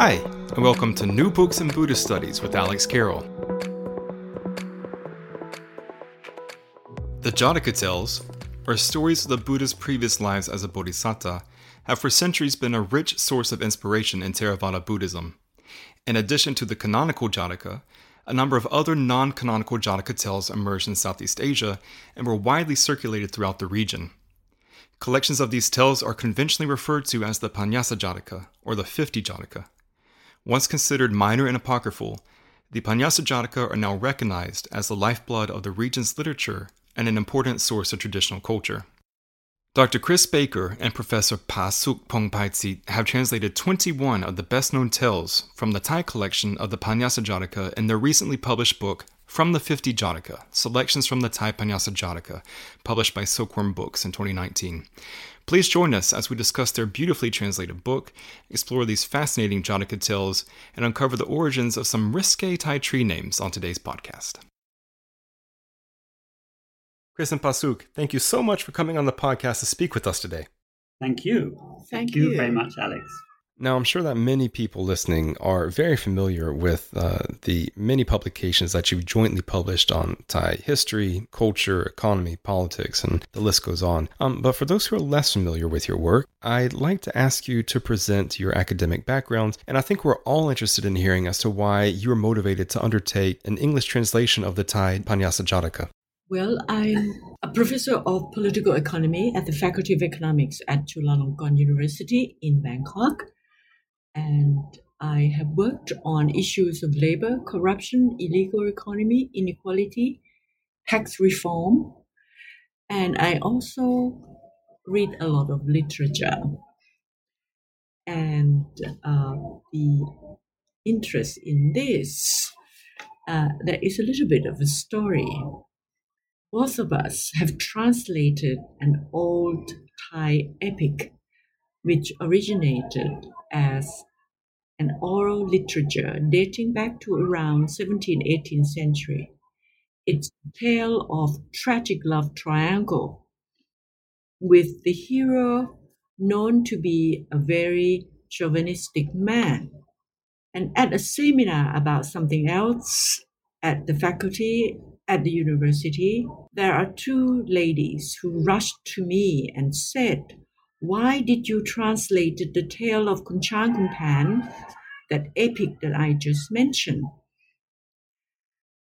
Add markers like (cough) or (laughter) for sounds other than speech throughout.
Hi, and welcome to New Books in Buddhist Studies with Alex Carroll. The Jataka tales, or stories of the Buddha's previous lives as a bodhisattva, have for centuries been a rich source of inspiration in Theravada Buddhism. In addition to the canonical Jataka, a number of other non canonical Jataka tales emerged in Southeast Asia and were widely circulated throughout the region. Collections of these tales are conventionally referred to as the Panyasa Jataka, or the 50 Jataka. Once considered minor and apocryphal, the Panyasa Jataka are now recognized as the lifeblood of the region's literature and an important source of traditional culture. Dr. Chris Baker and Professor Pasuk Phongpaichit have translated 21 of the best known tales from the Thai collection of the Panyasa Jataka in their recently published book, from the 50 Jataka, selections from the Thai Panyasa Jataka, published by Silkworm Books in 2019. Please join us as we discuss their beautifully translated book, explore these fascinating Jataka tales, and uncover the origins of some risque Thai tree names on today's podcast. Chris and Pasuk, thank you so much for coming on the podcast to speak with us today. Thank you. Thank, Thank you. you very much, Alex. Now, I'm sure that many people listening are very familiar with uh, the many publications that you've jointly published on Thai history, culture, economy, politics, and the list goes on. Um, but for those who are less familiar with your work, I'd like to ask you to present your academic background. And I think we're all interested in hearing as to why you were motivated to undertake an English translation of the Thai Panyasa Jataka. Well, I'm a professor of political economy at the Faculty of Economics at Chulalongkorn University in Bangkok. And I have worked on issues of labor, corruption, illegal economy, inequality, tax reform. And I also read a lot of literature. And uh, the interest in this, uh, there is a little bit of a story. Both of us have translated an old Thai epic which originated as an oral literature dating back to around 17th, 18th century. It's a tale of tragic love triangle with the hero known to be a very chauvinistic man. And at a seminar about something else at the faculty at the university, there are two ladies who rushed to me and said, Why did you translate the tale of Khun Chang Khun Phaen, that epic that I just mentioned?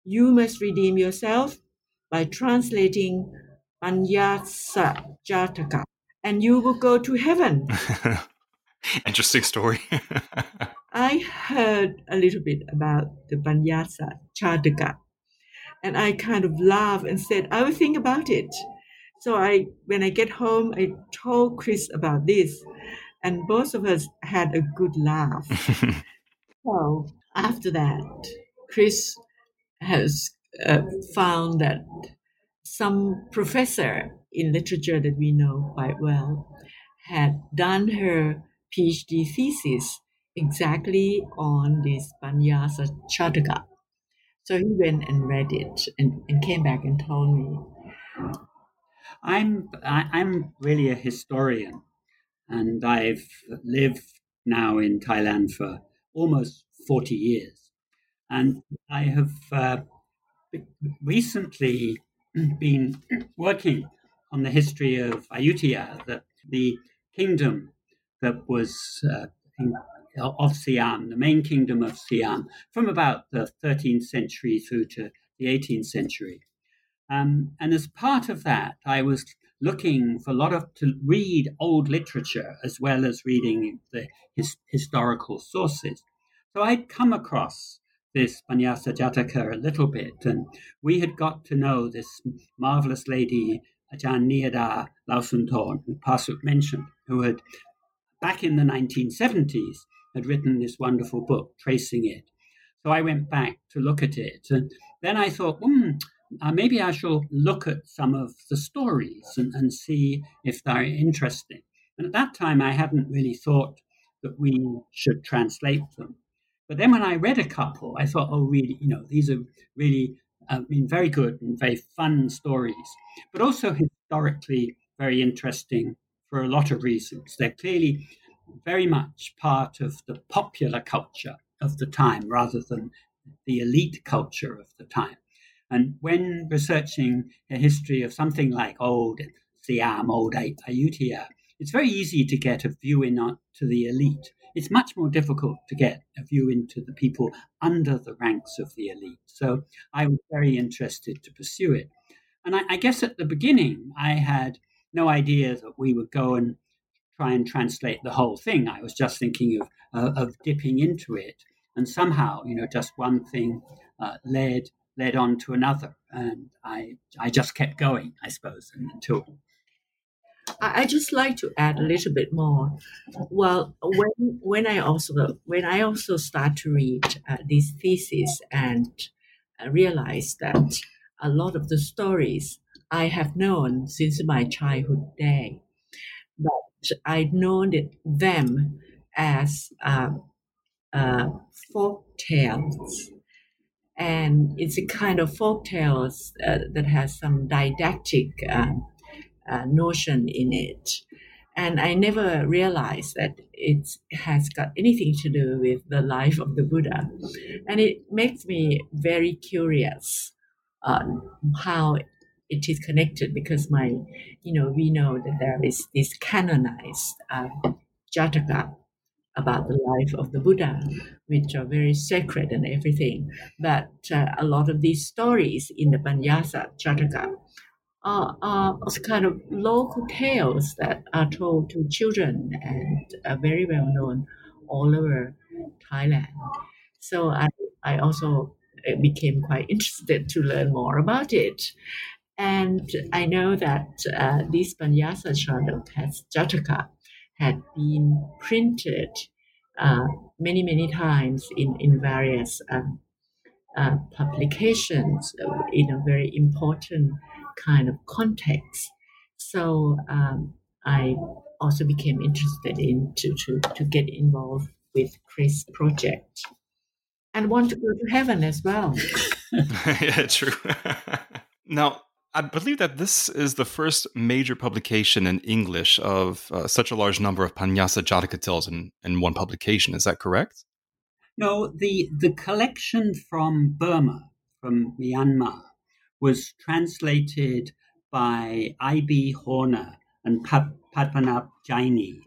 You must redeem yourself by translating Panyasa Jataka, and you will go to heaven. (laughs) Interesting story. (laughs) I heard a little bit about the Panyasa Jataka, and I kind of laughed and said, I will think about it. So I, when I get home, I told Chris about this, and both of us had a good laugh. (laughs) so after that, Chris has uh, found that some professor in literature that we know quite well had done her PhD thesis exactly on this Panyasa Jataka. So he went and read it and, and came back and told me. I'm I, I'm really a historian, and I've lived now in Thailand for almost forty years, and I have uh, recently (clears throat) been (clears throat) working on the history of Ayutthaya, the, the kingdom that was uh, in, of Siam, the main kingdom of Siam, from about the 13th century through to the 18th century. Um, and as part of that, I was looking for a lot of to read old literature as well as reading the his, historical sources. So I'd come across this Panyasa Jataka a little bit, and we had got to know this marvelous lady, Ajahn Niyada Laosunthorn, who Pasuk mentioned, who had, back in the 1970s, had written this wonderful book, tracing it. So I went back to look at it, and then I thought, hmm, uh, maybe I shall look at some of the stories and, and see if they're interesting. And at that time, I hadn't really thought that we should translate them. But then when I read a couple, I thought, oh, really, you know, these are really, I mean, very good and very fun stories, but also historically very interesting for a lot of reasons. They're clearly very much part of the popular culture of the time rather than the elite culture of the time. And when researching a history of something like old Siam, old Ayutthaya, it's very easy to get a view into the elite. It's much more difficult to get a view into the people under the ranks of the elite. So I was very interested to pursue it. And I, I guess at the beginning, I had no idea that we would go and try and translate the whole thing. I was just thinking of, uh, of dipping into it. And somehow, you know, just one thing uh, led led on to another, and I I just kept going, I suppose, until. I just like to add a little bit more. Well, when when I also when I also start to read uh, these theses and uh, realize that a lot of the stories I have known since my childhood day, but I'd known it, them as um, uh, folk tales. And it's a kind of folk tales uh, that has some didactic um, uh, notion in it. And I never realized that it has got anything to do with the life of the Buddha. And it makes me very curious on how it is connected because my, you know, we know that there is this canonized uh, Jataka about the life of the Buddha, which are very sacred and everything. But uh, a lot of these stories in the Panyasa Jataka are, are kind of local tales that are told to children and are very well known all over Thailand. So I, I also uh, became quite interested to learn more about it. And I know that uh, this Panyasa Charak has Jataka had been printed uh, many, many times in, in various um, uh, publications in a very important kind of context. So um, I also became interested in to, to, to get involved with Chris project and want to go to heaven as well. (laughs) yeah, true. (laughs) now, I believe that this is the first major publication in English of uh, such a large number of Panyasa Jataka tales in, in one publication. Is that correct? No, the, the collection from Burma, from Myanmar, was translated by I.B. Horner and Padmanabh Jaini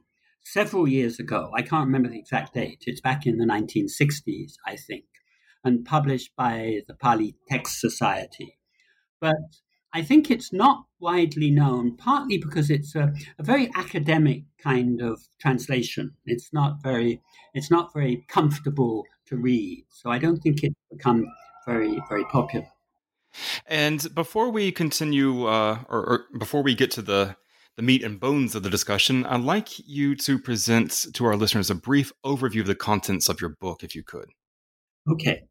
several years ago. I can't remember the exact date. It's back in the 1960s, I think, and published by the Pali Text Society. But I think it's not widely known, partly because it's a, a, very academic kind of translation. It's not very, it's not very comfortable to read. So I don't think it's become very, very popular. And before we continue, uh, or, or before we get to the the meat and bones of the discussion, I'd like you to present to our listeners a brief overview of the contents of your book, if you could. Okay.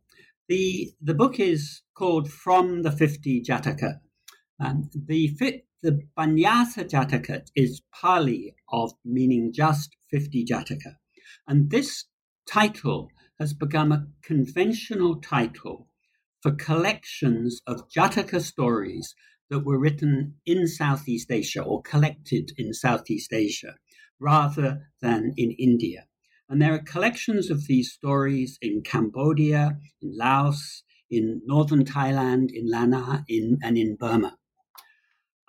The, the book is called From the 50 Jataka, um, the fit, the Panyasa Jataka is Pali of meaning just 50 Jataka. And this title has become a conventional title for collections of Jataka stories that were written in Southeast Asia or collected in Southeast Asia rather than in India. And there are collections of these stories in Cambodia, in Laos, in northern Thailand, in Lanna, in, and in Burma.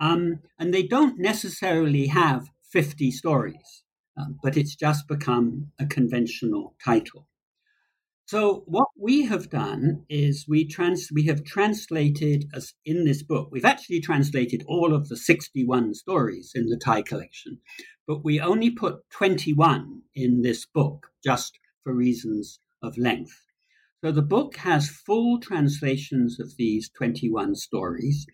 Um, and they don't necessarily have 50 stories, um, but it's just become a conventional title. So what we have done is we trans we have translated as in this book. We've actually translated all of the 61 stories in the Thai collection, but we only put 21 in this book just for reasons of length. So the book has full translations of these 21 stories.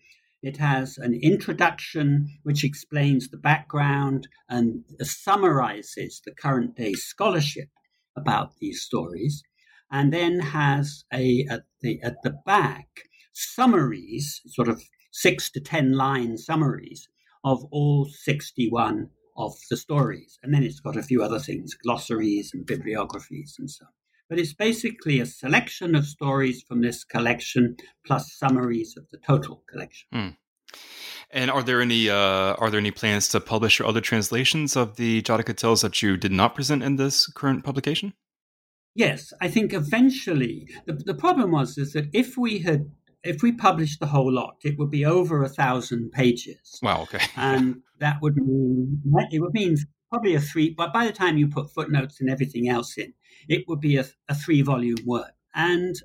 It has an introduction which explains the background and summarizes the current day scholarship about these stories, and then has a at the at the back summaries, sort of six to ten line summaries of all 61 of the stories. And then it's got a few other things, glossaries and bibliographies and so on. But it's basically a selection of stories from this collection plus summaries of the total collection. Mm. And are there any uh, are there any plans to publish other translations of the Jataka tales that you did not present in this current publication? Yes, I think eventually the, the problem was is that if we had if we published the whole lot, it would be over a thousand pages. Wow. Okay. (laughs) and that would mean it would mean probably a three. But by the time you put footnotes and everything else in, it would be a, a three volume work. And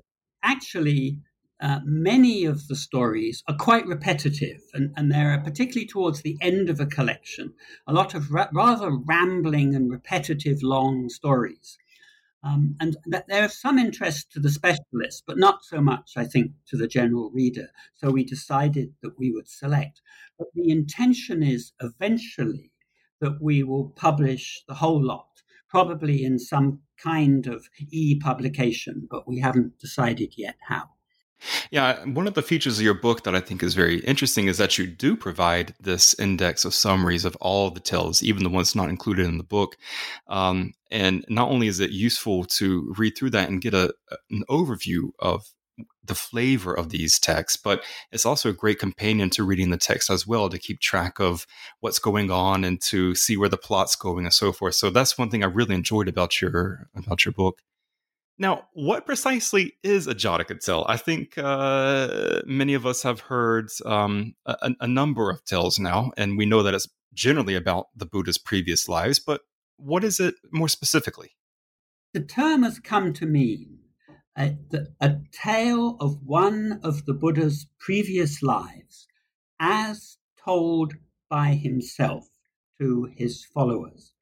actually, uh, many of the stories are quite repetitive, and, and there are, particularly towards the end of a collection, a lot of ra- rather rambling and repetitive long stories. Um, and that there is some interest to the specialist, but not so much, I think, to the general reader. So we decided that we would select. But the intention is eventually that we will publish the whole lot, probably in some kind of e publication, but we haven't decided yet how. Yeah, one of the features of your book that I think is very interesting is that you do provide this index of summaries of all the tales, even the ones not included in the book. Um, and not only is it useful to read through that and get a, an overview of the flavor of these texts, but it's also a great companion to reading the text as well to keep track of what's going on and to see where the plot's going and so forth. So that's one thing I really enjoyed about your about your book. Now, what precisely is a Jataka tale? I think uh, many of us have heard um, a, a, number of tales now, and we know that it's generally about the Buddha's previous lives, but what is it more specifically? The term has come to mean a, a tale of one of the Buddha's previous lives as told by himself to his followers.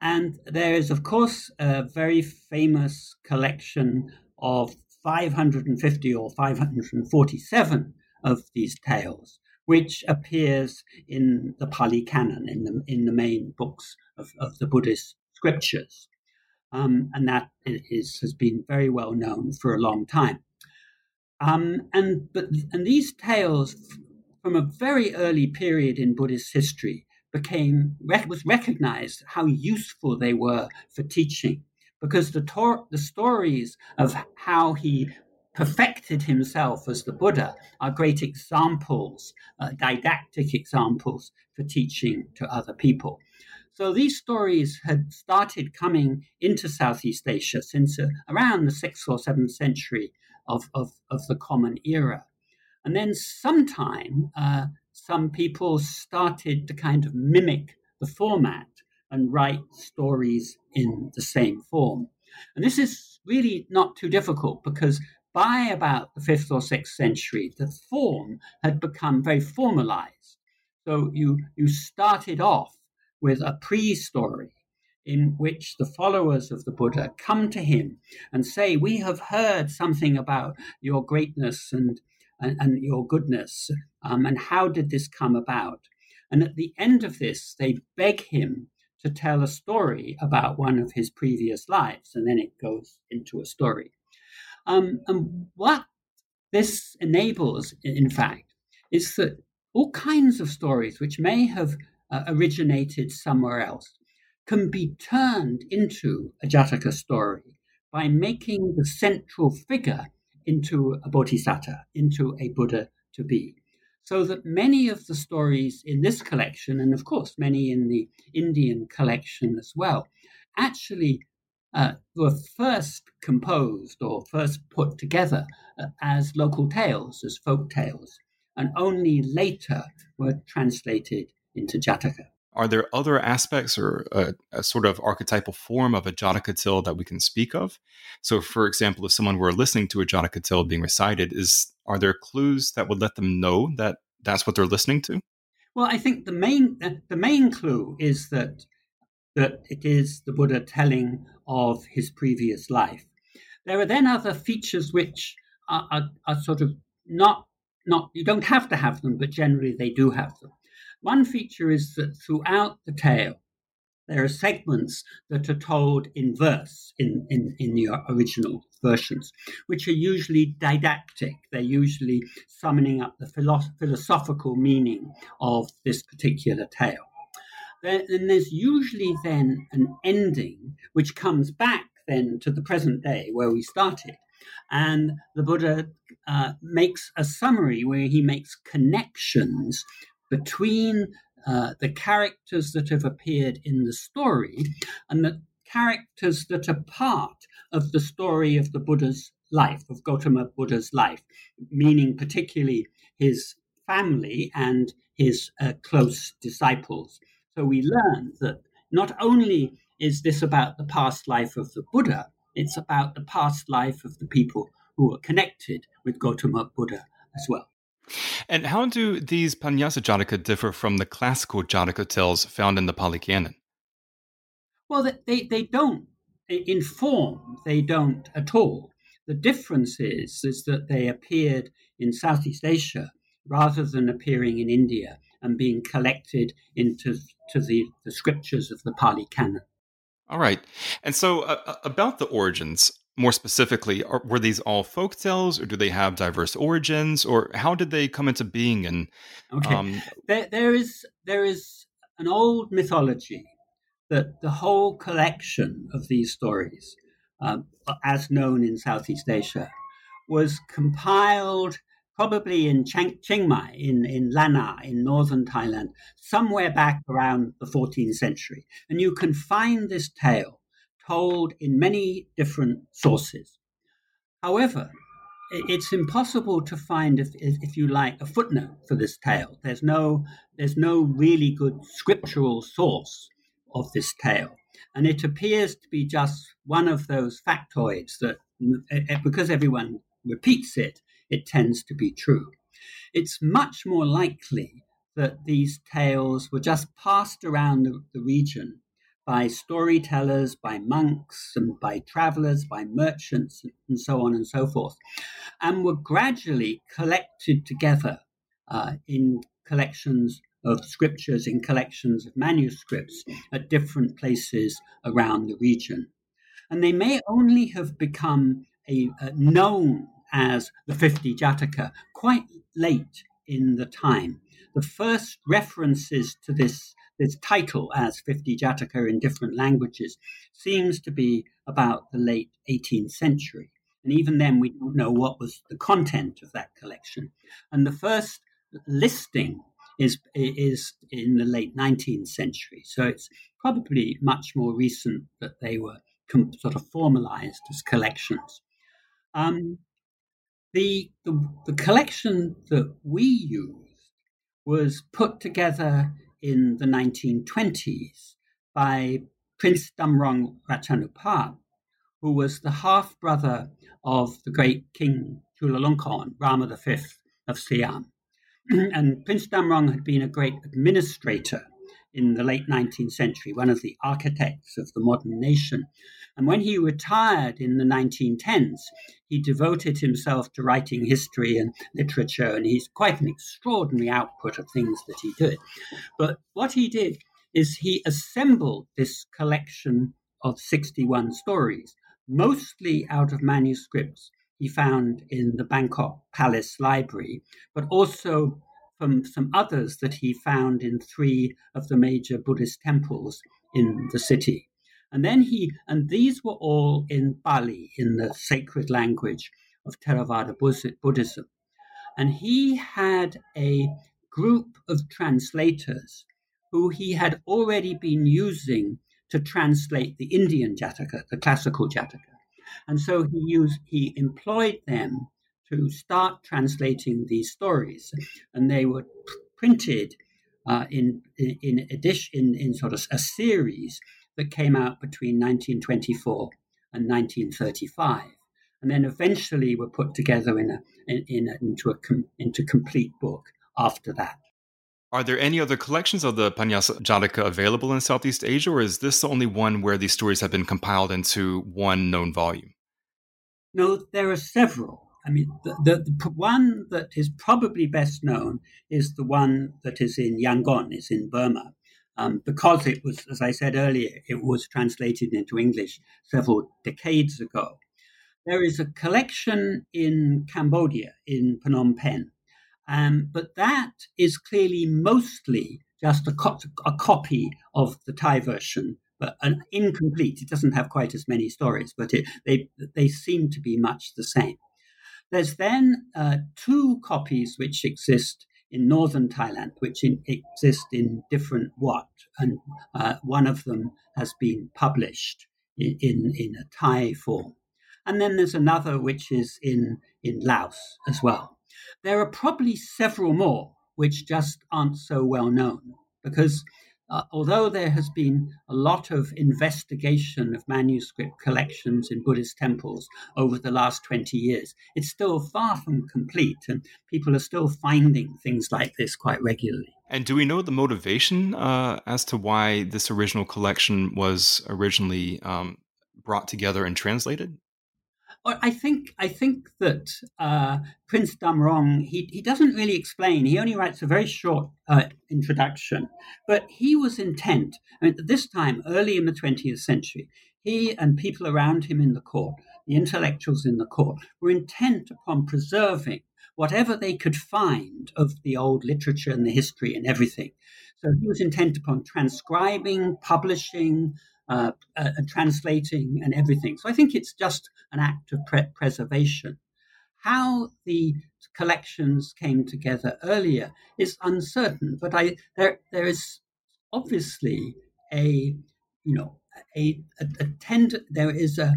And there is, of course, a very famous collection of 550 or 547 of these tales, which appears in the Pali Canon, in the, in the main books of, of the Buddhist scriptures. Um, and that is, has been very well known for a long time. Um, and, but, and these tales, from a very early period in Buddhist history, became was recognized how useful they were for teaching because the tor- the stories of how he perfected himself as the Buddha are great examples, uh, didactic examples for teaching to other people. So these stories had started coming into Southeast Asia since uh, around the sixth or seventh century of, of, of the Common Era. And then sometime uh, some people started to kind of mimic the format and write stories in the same form. And this is really not too difficult because by about the fifth or sixth century, the form had become very formalized. So you, you started off with a pre story in which the followers of the Buddha come to him and say, We have heard something about your greatness and and, and your goodness, um, and how did this come about? And at the end of this, they beg him to tell a story about one of his previous lives, and then it goes into a story. Um, and what this enables, in fact, is that all kinds of stories which may have uh, originated somewhere else can be turned into a Jataka story by making the central figure into a bodhisattva, into a Buddha to be. So that many of the stories in this collection, and of course many in the Indian collection as well, actually uh, were first composed or first put together uh, as local tales, as folk tales, and only later were translated into Jataka. Are there other aspects or a, a, sort of archetypal form of a Jataka tale that we can speak of? So, for example, if someone were listening to a Jataka tale being recited, is are there clues that would let them know that that's what they're listening to? Well, I think the main the main clue is that that it is the Buddha telling of his previous life. There are then other features which are, are, are sort of not not you don't have to have them, but generally they do have them. One feature is that throughout the tale, there are segments that are told in verse in, in, in the original versions, which are usually didactic. They're usually summoning up the philosoph- philosophical meaning of this particular tale. Then, and there's usually then an ending which comes back then to the present day where we started. And the Buddha uh, makes a summary where he makes connections between uh, the characters that have appeared in the story and the characters that are part of the story of the Buddha's life, of Gautama Buddha's life, meaning particularly his family and his uh, close disciples. So we learn that not only is this about the past life of the Buddha, it's about the past life of the people who are connected with Gautama Buddha as well. And how do these Panyasa Jataka differ from the classical Jataka tales found in the Pali Canon? Well, they, they don't. In form, they don't at all. The difference is, is that they appeared in Southeast Asia rather than appearing in India and being collected into to the, the scriptures of the Pali Canon. All right. And so, uh, uh, about the origins, more specifically, are, were these all folk tales, or do they have diverse origins, or how did they come into being? And okay, um, there, there is there is an old mythology that the whole collection of these stories, um, as known in Southeast Asia, was compiled probably in Chiang, Chiang Mai, in, in Lanna, in northern Thailand, somewhere back around the 14th century. And you can find this tale told in many different sources. However, it's impossible to find, if, if you like, a footnote for this tale. There's no, there's no really good scriptural source of this tale. And it appears to be just one of those factoids that, because everyone repeats it, it tends to be true. It's much more likely that these tales were just passed around the, the region by storytellers, by monks, and by travelers, by merchants, and so on and so forth, and were gradually collected together uh, in collections of scriptures, in collections of manuscripts at different places around the region. And they may only have become a, a known as the 50 Jataka quite late in the time. The first references to this, this title as 50 Jataka in different languages seems to be about the late 18th century. And even then, we don't know what was the content of that collection. And the first listing is, is in the late 19th century. So it's probably much more recent that they were com- sort of formalized as collections. Um, the, the, the collection that we used was put together in the 1920s by Prince Damrong Rajanubhab, who was the half brother of the great King Chulalongkorn, Rama V of Siam. (clears throat) and Prince Damrong had been a great administrator in the late 19th century, one of the architects of the modern nation. And when he retired in the 1910s, he devoted himself to writing history and literature, and he's quite an extraordinary output of things that he did. But what he did is he assembled this collection of 61 stories, mostly out of manuscripts he found in the Bangkok Palace Library, but also from some others that he found in three of the major Buddhist temples in the city. And then he, and these were all in Pali, in the sacred language of Theravada Buddhism. And he had a group of translators who he had already been using to translate the Indian Jataka, the classical Jataka. And so he used, he employed them to start translating these stories, and they were printed uh, in in addition in, in sort of a series that came out between 1924 and 1935, and then eventually were put together in a in, in a, into a com, into complete book after that. Are there any other collections of the Panyasa Jataka available in Southeast Asia, or is this the only one where these stories have been compiled into one known volume? No, there are several. I mean, the, the, the, one that is probably best known is the one that is in Yangon, is in Burma, um, because it was, as I said earlier, it was translated into English several decades ago. There is a collection in Cambodia, in Phnom Penh, um, but that is clearly mostly just a, co- a copy of the Thai version but an incomplete. It doesn't have quite as many stories, but it, they they seem to be much the same. There's then uh, two copies which exist in northern Thailand, which in, exist in different wat, and uh, one of them has been published in, in, in a Thai form. And then there's another which is in, in Laos as well. There are probably several more which just aren't so well known because uh, although there has been a lot of investigation of manuscript collections in Buddhist temples over the last 20 years, it's still far from complete, and people are still finding things like this quite regularly. And do we know the motivation uh, as to why this original collection was originally um, brought together and translated? I think I think that uh, Prince Damrong he he doesn't really explain. He only writes a very short uh, introduction, but he was intent. I mean, this time, early in the twentieth century, he and people around him in the court, the intellectuals in the court, were intent upon preserving whatever they could find of the old literature and the history and everything. So he was intent upon transcribing, publishing, uh, uh, and translating and everything. So I think it's just an act of pre- preservation. How the collections came together earlier is uncertain, but I there there is obviously a you know a, a, a tend there is a,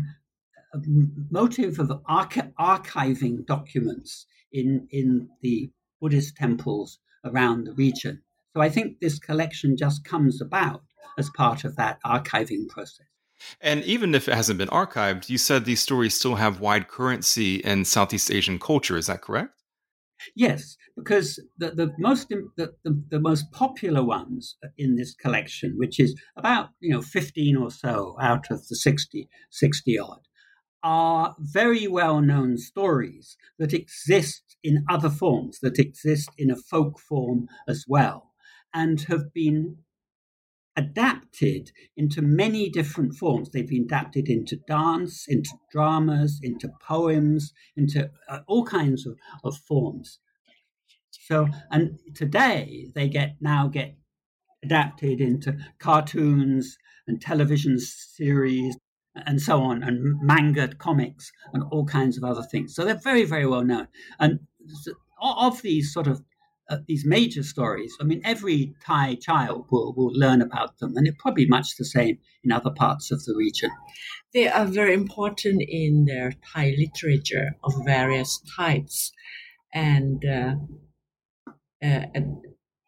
a motive of archi- archiving documents in in the Buddhist temples around the region. So I think this collection just comes about as part of that archiving process. And even if it hasn't been archived, you said these stories still have wide currency in Southeast Asian culture. Is that correct? Yes, because the, the most the, the, the, most popular ones in this collection, which is about you know 15 or so out of the 60, 60 odd, are very well known stories that exist in other forms, that exist in a folk form as well, and have been adapted into many different forms. They've been adapted into dance, into dramas, into poems, into uh, all kinds of, of forms. So, and today they get now get adapted into cartoons and television series and so on, and manga comics and all kinds of other things. So they're very, very well known. And of these sort of uh, these major stories, I mean, every Thai child will, will learn about them, and it's probably much the same in other parts of the region. They are very important in their Thai literature of various types, and, uh, uh,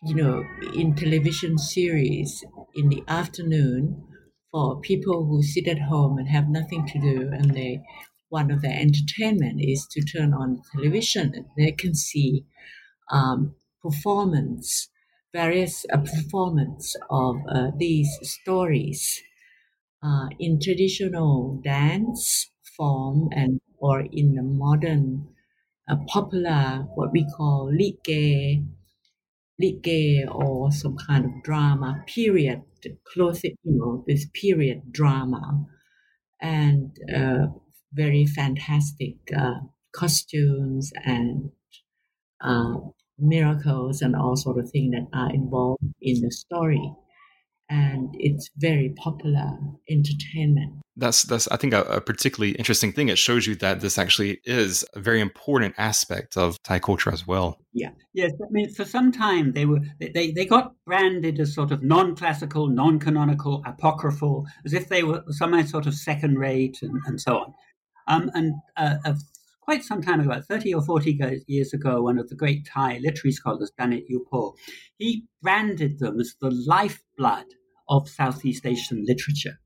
you know, in television series in the afternoon for people who sit at home and have nothing to do, and they one of their entertainment is to turn on television, and they can see. Um, performance, various uh, performance of uh, these stories uh, in traditional dance form and or in the modern uh, popular what we call lige, lige or some kind of drama period close you know this period drama. And uh, very fantastic uh, costumes and uh, miracles and all sort of things that are involved in the story. And it's very popular entertainment. That's that's i think a, a, particularly interesting thing. It shows you that this actually is a very important aspect of thai culture as well. Yeah. Yes i mean for some time they were they, they got branded as sort of non-classical non-canonical apocryphal as if they were some sort of second rate and, and so on. Um, and uh, a quite some time ago, about 30 or 40 years ago, one of the great Thai literary scholars, Dhanit Yupho, he branded them as the lifeblood of Southeast Asian literature.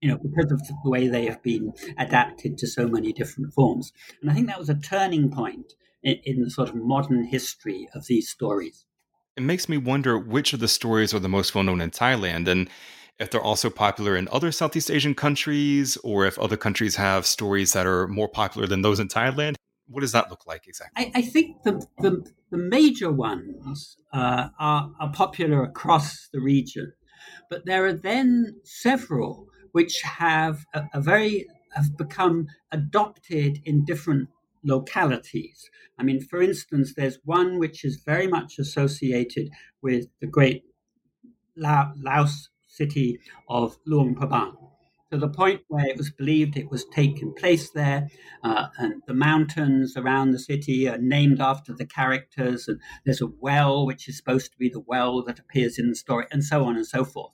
You know, because of the way they have been adapted to so many different forms. And I think that was a turning point in, in the sort of modern history of these stories. It makes me wonder which of the stories are the most well known in Thailand. And if they're also popular in other Southeast Asian countries, or if other countries have stories that are more popular than those in Thailand. What does that look like exactly? I, I think the, the, the, major ones uh, are, are popular across the region, but there are then several which have a, a very have become adopted in different localities. I mean, for instance, there's one which is very much associated with the great Laos city of Luang Prabang. to the point where it was believed it was taking place there. Uh, and the mountains around the city are named after the characters. And there's a well, which is supposed to be the well that appears in the story, and so on and so forth.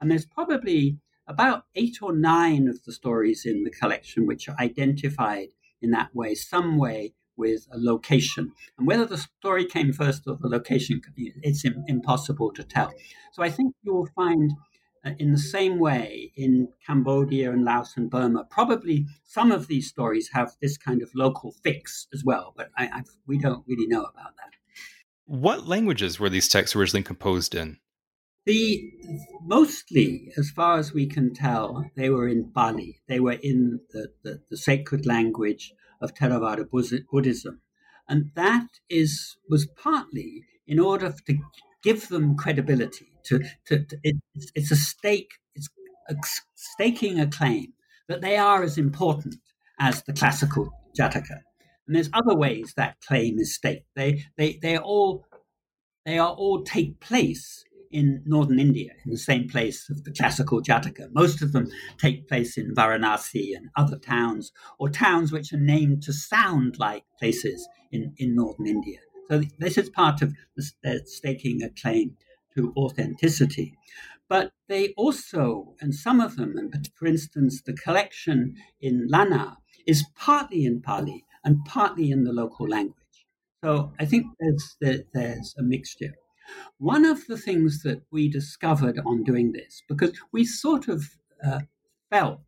And there's probably about eight or nine of the stories in the collection which are identified in that way, some way with a location. And whether the story came first or the location, it's impossible to tell. So I think you will find Uh, in the same way in Cambodia and Laos and Burma, probably some of these stories have this kind of local fix as well, but I, I, we don't really know about that. What languages were these texts originally composed in? The mostly, as far as we can tell, they were in Pali. They were in the, the, the sacred language of Theravada Buddhism, and that is was partly in order to give them credibility. To, to, to it, it's, it's, a stake. It's a, staking a claim that they are as important as the classical Jataka. And there's other ways that claim is staked. They they they all they are all take place in northern India, in the same place of the classical Jataka. Most of them take place in Varanasi and other towns, or towns which are named to sound like places in, in northern India. So this is part of the, staking a claim to authenticity. But they also, and some of them, and for instance, the collection in Lanna is partly in Pali and partly in the local language. So I think there's, there's a mixture. One of the things that we discovered on doing this, because we sort of uh, felt,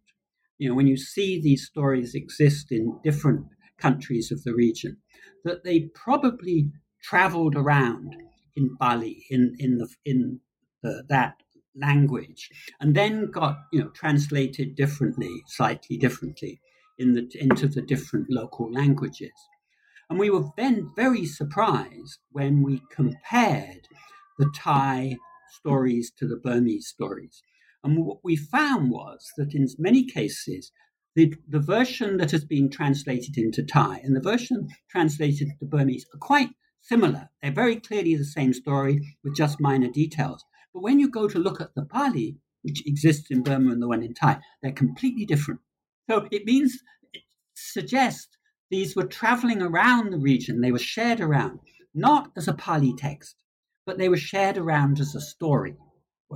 you know, when you see these stories exist in different countries of the region, that they probably traveled around in Pali, in, in, the, in the, that language, and then got, you know, translated differently, slightly differently in the, into the different local languages. And we were then very surprised when we compared the Thai stories to the Burmese stories. And what we found was that in many cases, the, the version that has been translated into Thai and the version translated to Burmese are quite similar. They're very clearly the same story with just minor details. But when you go to look at the Pali, which exists in Burma and the one in Thai, they're completely different. So it means, it suggests these were traveling around the region, they were shared around, not as a Pali text, but they were shared around as a story,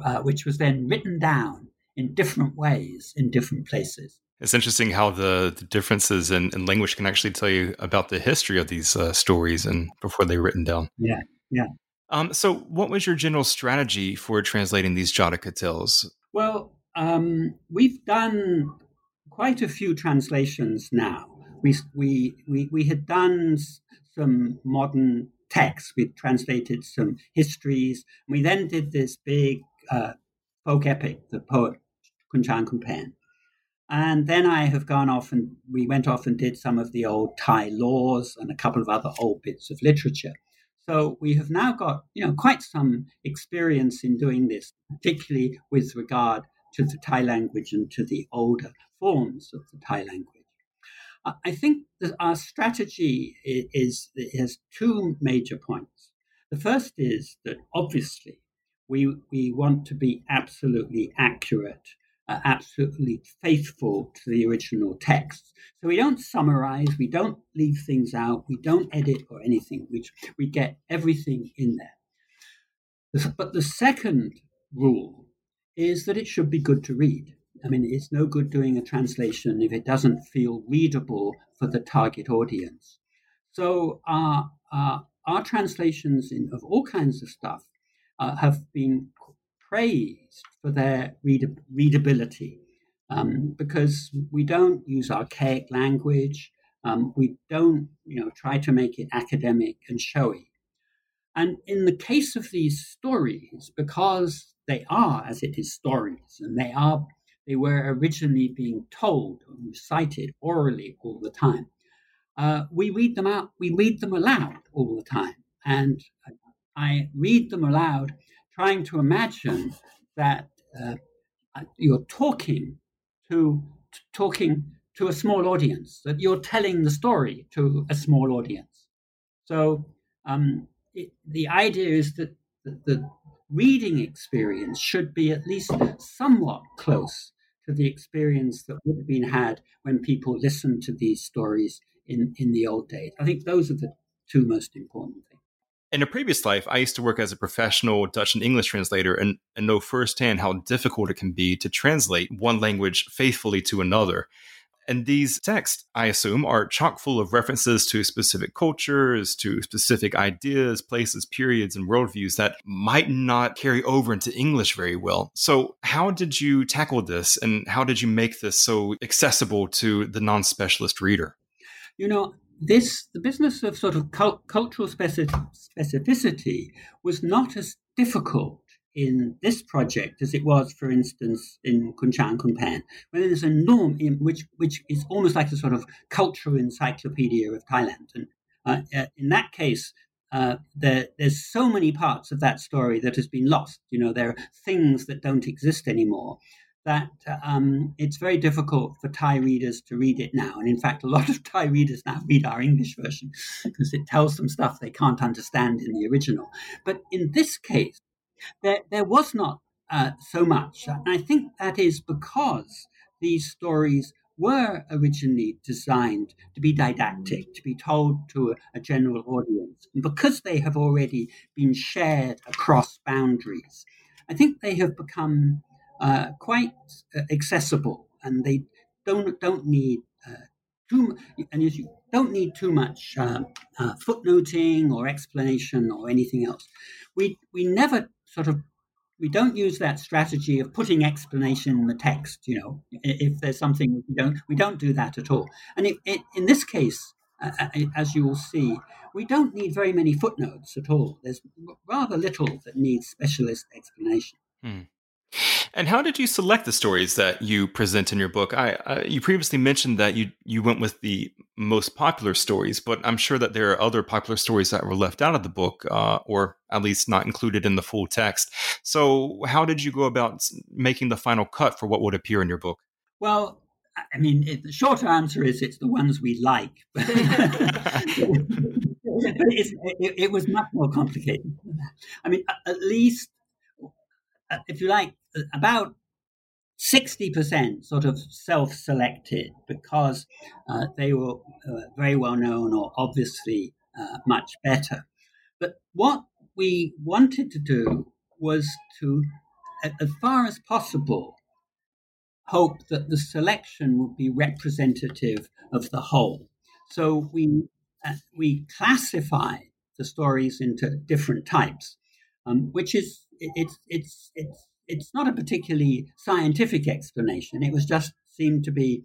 uh, which was then written down in different ways in different places. It's interesting how the, the differences in, in, language can actually tell you about the history of these uh, stories and before they were written down. Yeah, yeah. Um, so, what was your general strategy for translating these Jataka tales? Well, um, we've done quite a few translations now we, we, we, we had done some modern texts. We translated some histories. And we then did this big uh, folk epic, the poet Khun Chang Khun Phaen. And then I have gone off and we went off and did some of the old Thai laws and a couple of other old bits of literature. So we have now got, you know, quite some experience in doing this, particularly with regard to the Thai language and to the older forms of the Thai language. I think that our strategy is, is has two major points. The first is that obviously we we want to be absolutely accurate, uh, absolutely faithful to the original text. So we don't summarize, we don't leave things out, we don't edit or anything. We we get everything in there. But the second rule is that it should be good to read. I mean, it's no good doing a translation if it doesn't feel readable for the target audience. So our, our, our translations in, of all kinds of stuff uh, have been praised for their read- readability um, because we don't use archaic language. Um, we don't, you know, try to make it academic and showy. And in the case of these stories, because they are, as it is, stories, and they are they were originally being told and recited orally all the time. Uh, we read them out, we read them aloud all the time. And I read them aloud, trying to imagine that uh, you're talking to talking to a small audience, that you're telling the story to a small audience. So um, it, the idea is that the, the reading experience should be at least somewhat close to the experience that would have been had when people listened to these stories in, in the old days. I think those are the two most important things. In a previous life, I used to work as a professional Dutch and English translator and, and know firsthand how difficult it can be to translate one language faithfully to another. And these texts, I assume, are chock full of references to specific cultures, to specific ideas, places, periods, and worldviews that might not carry over into English very well. So, how did you tackle this, and how did you make this so accessible to the non specialist reader? You know, this the business of sort of cult- cultural specificity was not as difficult in this project as it was, for instance, in Khun Chang Khun Phaen, where there's a norm in which which is almost like a sort of cultural encyclopedia of Thailand. And uh, uh, in that case, uh, there, there's so many parts of that story that has been lost. You know, there are things that don't exist anymore. That um, it's very difficult for Thai readers to read it now. And in fact, a lot of (laughs) Thai readers now read our English version because it tells them stuff they can't understand in the original. But in this case, there, there was not uh, so much. And I think that is because these stories were originally designed to be didactic, to be told to a, a general audience. And because they have already been shared across boundaries, I think they have become uh, quite uh, accessible and they don't, don't need uh, too, and you don't need too much uh, uh, footnoting or explanation or anything else. We, we never sort of we don't use that strategy of putting explanation in the text you know if there's something we don't we don't do that at all and it, it, in this case uh as you will see we don't need very many footnotes at all there's rather little that needs specialist explanation hmm. And how did you select the stories that you present in your book? I uh, you previously mentioned that you you went with the most popular stories, but I'm sure that there are other popular stories that were left out of the book, uh, or at least not included in the full text. So, how did you go about making the final cut for what would appear in your book? Well, I mean, it, the short answer is it's the ones we like. (laughs) it, it, was much more complicated. I mean, at least, uh, if you like, about 60% sort of self selected because uh, they were uh, very well known or obviously uh, much better. But what we wanted to do was to, as far as possible, hope that the selection would be representative of the whole. So we, uh, we classified the stories into different types, um, which is, it's, it's, it's it's not a particularly scientific explanation. It was just seemed to be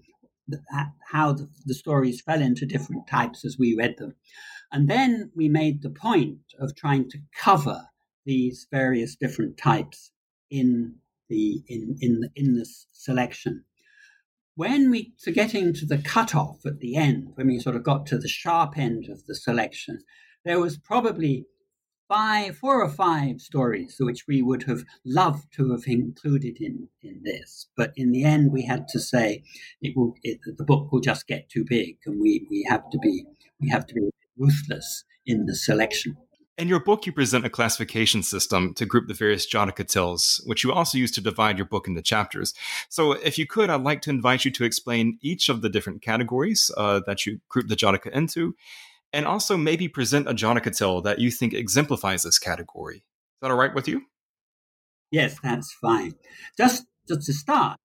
how the, the stories fell into different types as we read them. And then we made the point of trying to cover these various different types in the in in the, in this selection. When we to getting to the cutoff at the end, when we sort of got to the sharp end of the selection, there was probably five, four or five stories which we would have loved to have included in, in this. But in the end, we had to say it will, it, the book will just get too big and we, we have to be, we have to be ruthless in the selection. In your book, you present a classification system to group the various Jataka tales, which you also use to divide your book into chapters. So, if you could, I'd like to invite you to explain each of the different categories uh, that you group the Jataka into, and also maybe present a Jataka tale that you think exemplifies this category. Is that all right with you? Yes, that's fine. Just, just to start,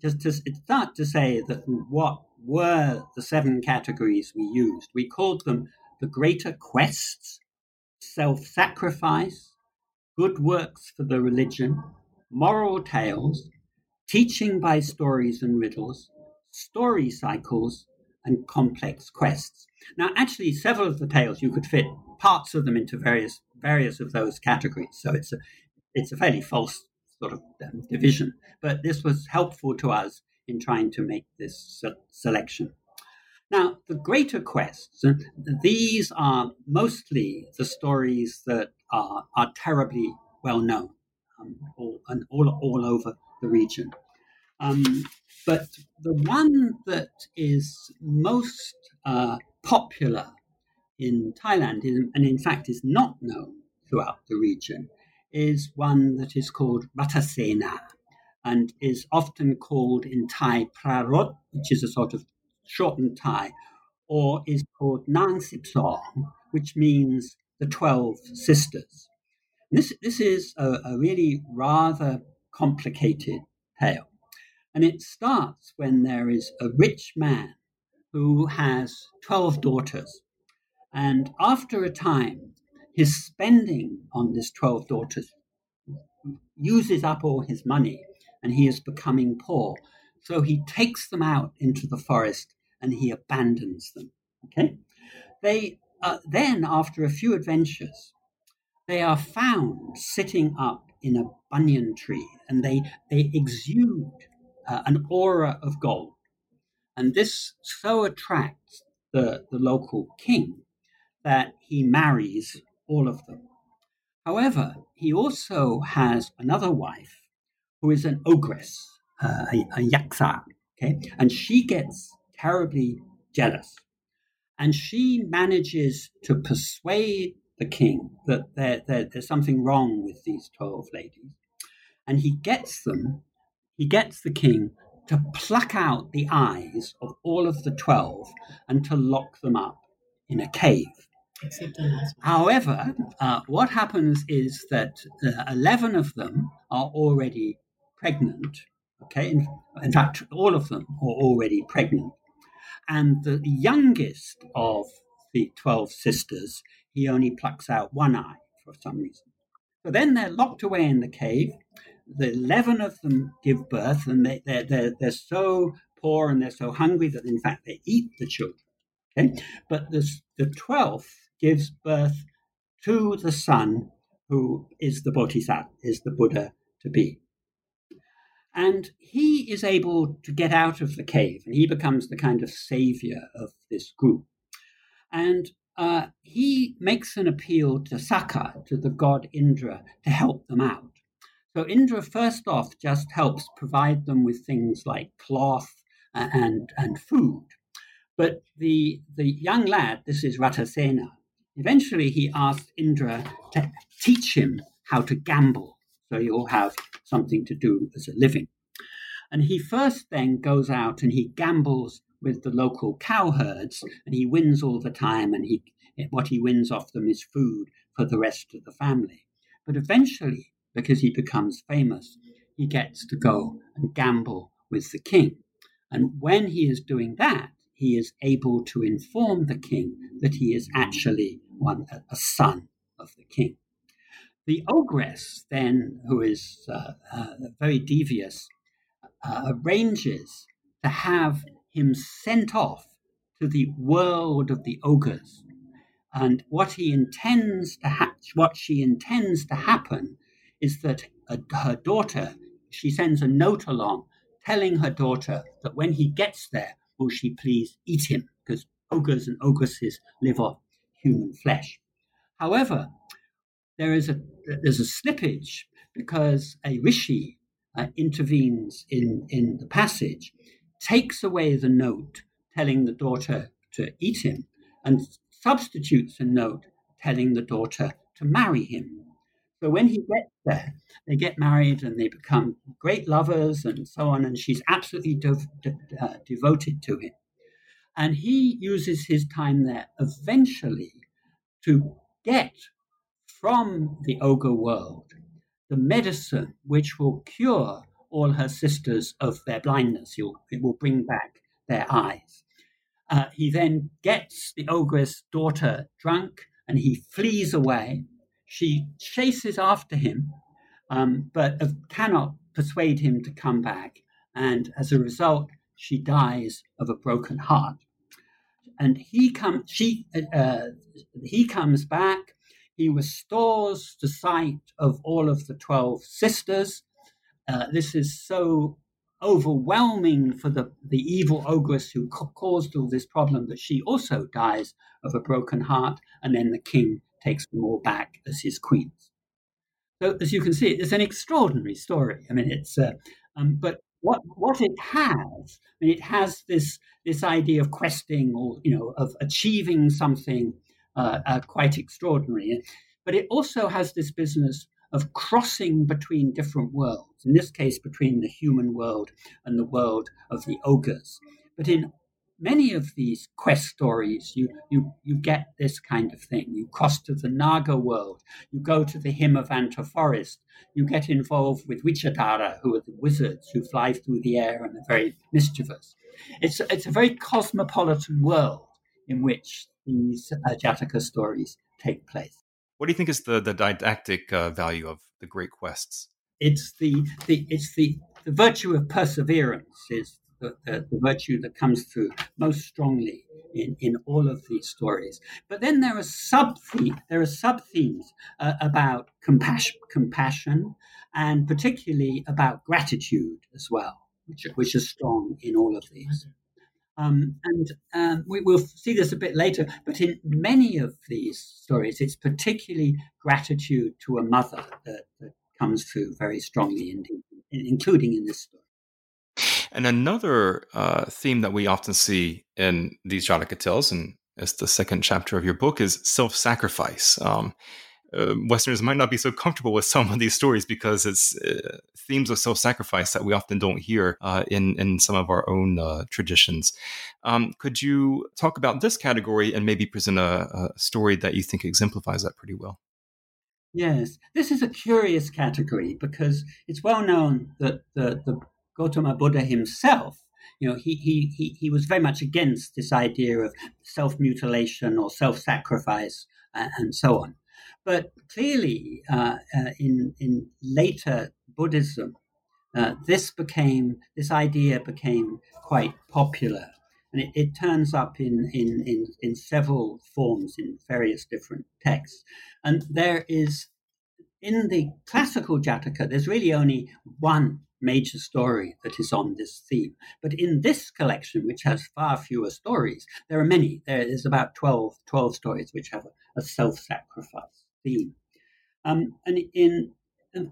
just to start to say that what were the seven categories we used. We called them the greater quests, self sacrifice, good works for the religion, moral tales, teaching by stories and riddles, story cycles, and complex quests. Now, actually, several of the tales you could fit parts of them into various various of those categories. So it's a it's a fairly false sort of um, division, but this was helpful to us in trying to make this se- selection. Now, the greater quests, uh, these are mostly the stories that are, are terribly well known um, all, and all, all over the region. Um, but the one that is most uh, popular in Thailand, and in fact is not known throughout the region, is one that is called Ratasena. and is often called in Thai Prarot, which is a sort of shortened Thai, or is called Nang Sipsong, which means the 12 sisters. This, this is a, a really rather complicated tale. And it starts when there is a rich man who has 12 daughters. And after a time, his spending on these 12 daughters uses up all his money and he is becoming poor. So he takes them out into the forest and he abandons them. Okay? They uh, then, after a few adventures, they are found sitting up in a banyan tree and they, they exude uh, an aura of gold. And this so attracts the, the local king that he marries all of them. However, he also has another wife who is an ogress, uh, a, a yaksa, okay? And she gets terribly jealous. And she manages to persuade the king that there, there, there's something wrong with these 12 ladies. And he gets them, he gets the king to pluck out the eyes of all of the 12 and to lock them up in a cave. However, uh, what happens is that uh, 11 of them are already pregnant. Okay, in, in fact, all of them are already pregnant. And the youngest of the 12 sisters, he only plucks out one eye for some reason. So then they're locked away in the cave. The 11 of them give birth, and they, they're, they're, they're so poor and they're so hungry that, in fact, they eat the children. Okay? But this, the 12th gives birth to the son who is the Bodhisattva, is the Buddha to be. And he is able to get out of the cave and he becomes the kind of savior of this group. And uh, he makes an appeal to Sakka, to the god Indra, to help them out. So Indra, first off, just helps provide them with things like cloth uh, and, and food. But the, the young lad, this is Rattasena, eventually he asks Indra to teach him how to gamble so you'll have something to do as a living. And he first then goes out and he gambles with the local cowherds, and he wins all the time, and he what he wins off them is food for the rest of the family. But eventually, because he becomes famous, he gets to go and gamble with the king. And when he is doing that, he is able to inform the king that he is actually one a son of the king. The ogress, then, who is uh, uh, very devious, uh, arranges to have him sent off to the world of the ogres. And what he intends to ha- what she intends to happen is that her daughter, she sends a note along telling her daughter that when he gets there, will she please eat him? Because ogres and ogresses live off human flesh. However, there is a there's a slippage because a rishi uh, intervenes in in the passage, takes away the note telling the daughter to eat him, and substitutes a note telling the daughter to marry him. So when he gets there, they get married and they become great lovers and so on, and she's absolutely de- uh, devoted to him. And he uses his time there eventually to get from the ogre world the medicine which will cure all her sisters of their blindness. it will bring back their eyes. Uh, he then gets the ogress daughter drunk and he flees away. She chases after him, um, but cannot persuade him to come back. And as a result, she dies of a broken heart. And he comes. She uh, he comes back he restores the sight of all of the 12 sisters. Uh, this is so overwhelming for the, the evil ogress who ca- caused all this problem that she also dies of a broken heart, and then the king takes them all back as his queens. So, as you can see, it's an extraordinary story. I mean, it's uh, um, but what what it has, I mean, it has this this idea of questing or you know of achieving something uh, uh, quite extraordinary. But it also has this business of crossing between different worlds, in this case, between the human world and the world of the ogres. But in many of these quest stories, you, you, you get this kind of thing. You cross to the Naga world, you go to the Himavanta forest, you get involved with Wichadara, who are the wizards who fly through the air and are very mischievous. It's, it's a very cosmopolitan world in which these uh, Jataka stories take place. What do you think is the, the didactic uh, value of the great quests? It's the, the it's the, the virtue of perseverance is the, the, virtue that comes through most strongly in, in all of these stories. But then there are sub there are sub themes uh, about compassion, compassion, and particularly about gratitude as well, which, which is strong in all of these. Um, and um, we will see this a bit later, but in many of these stories, it's particularly gratitude to a mother that, that comes through very strongly, indeed, including in this story. And another uh, theme that we often see in these Jataka tales, and it's the second chapter of your book, is self-sacrifice. Um, uh, Westerners might not be so comfortable with (laughs) some of these stories because it's uh, themes of self-sacrifice that we often don't hear uh, in in some of our own uh, traditions. Um, could you talk about this category and maybe present a, a story that you think exemplifies that pretty well? Yes, this is a curious category because it's well known that the, the Gautama Buddha himself, you know, he, he, he, he was very much against this idea of self mutilation or self sacrifice and, and, so on. But clearly, uh, uh, in, in later Buddhism, uh, this became, this idea became quite popular. And it, it turns up in, in, in, in several forms in various different texts. And there is, in the classical Jataka, there's really only one major story that is on this theme. But in this collection, which has far fewer stories, there are many. There is about 12, 12 stories which have a, a self sacrifice theme. Um, and in a,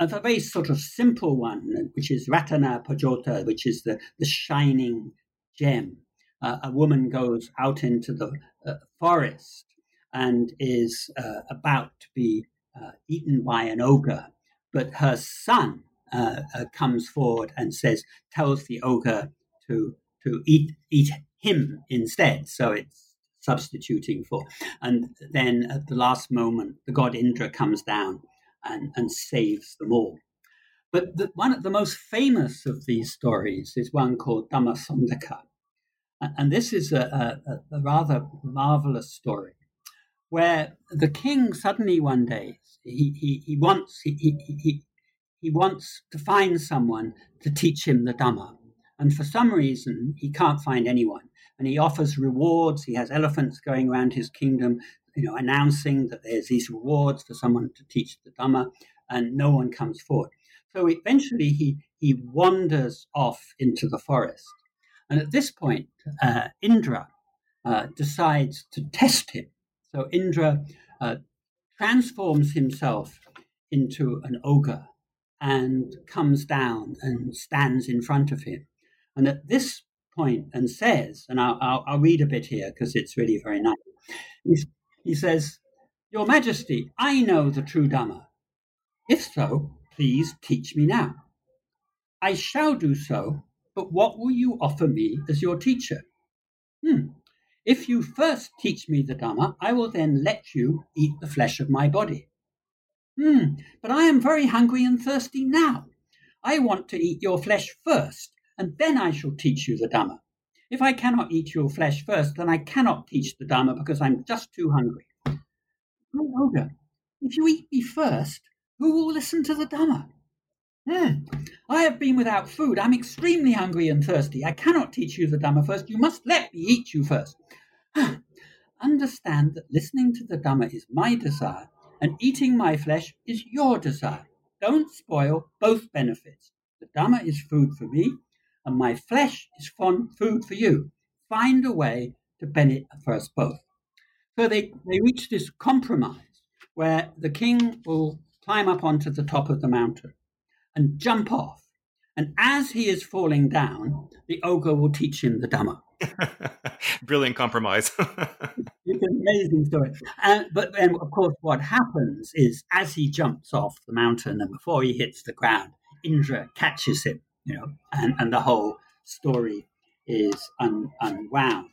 a, very sort of simple one, which is Ratana Pajota, which is the, the shining gem. Uh, a woman goes out into the uh, forest and is uh, about to be uh, eaten by an ogre, but her son uh, uh, comes forward and says, tells the ogre to to eat eat him instead. So it's substituting for. And then at the last moment, the god Indra comes down and, and saves them all. But the, one of the most famous of these stories is one called Dhammasandaka. And this is a, a, a rather marvelous story where the king suddenly one day he, he, he wants he, he, he wants to find someone to teach him the Dhamma. And for some reason, he can't find anyone. And he offers rewards. He has elephants going around his kingdom, you know, announcing that there's these rewards for someone to teach the Dhamma, and no one comes forward. So eventually he, he wanders off into the forest. And at this point, uh, Indra uh, decides to test him. So Indra uh, transforms himself into an ogre and comes down and stands in front of him. And at this point, and says, and I'll, I'll, I'll read a bit here because it's really very nice. He, he says, Your Majesty, I know the true Dhamma. If so, please teach me now. I shall do so, but what will you offer me as your teacher? Hmm. If you first teach me the Dhamma, I will then let you eat the flesh of my body. Hmm, but I am very hungry and thirsty now. I want to eat your flesh first, and then I shall teach you the Dhamma. If I cannot eat your flesh first, then I cannot teach the Dhamma because I'm just too hungry. Oh, Ogre, if you eat me first, who will listen to the Dhamma? Hmm. I have been without food. I'm extremely hungry and thirsty. I cannot teach you the Dhamma first. You must let me eat you first. (sighs) Understand that listening to the Dhamma is my desire and eating my flesh is your desire. Don't spoil both benefits. The Dhamma is food for me, and my flesh is food for you. Find a way to benefit us both. So they, they reach this compromise where the king will climb up onto the top of the mountain and jump off. And as he is falling down, the ogre will teach him the Dhamma. (laughs) Brilliant compromise. (laughs) it's an amazing story. And, but then, of course, what happens is as he jumps off the mountain and before he hits the ground, Indra catches him, you know, and, and the whole story is un, unwound.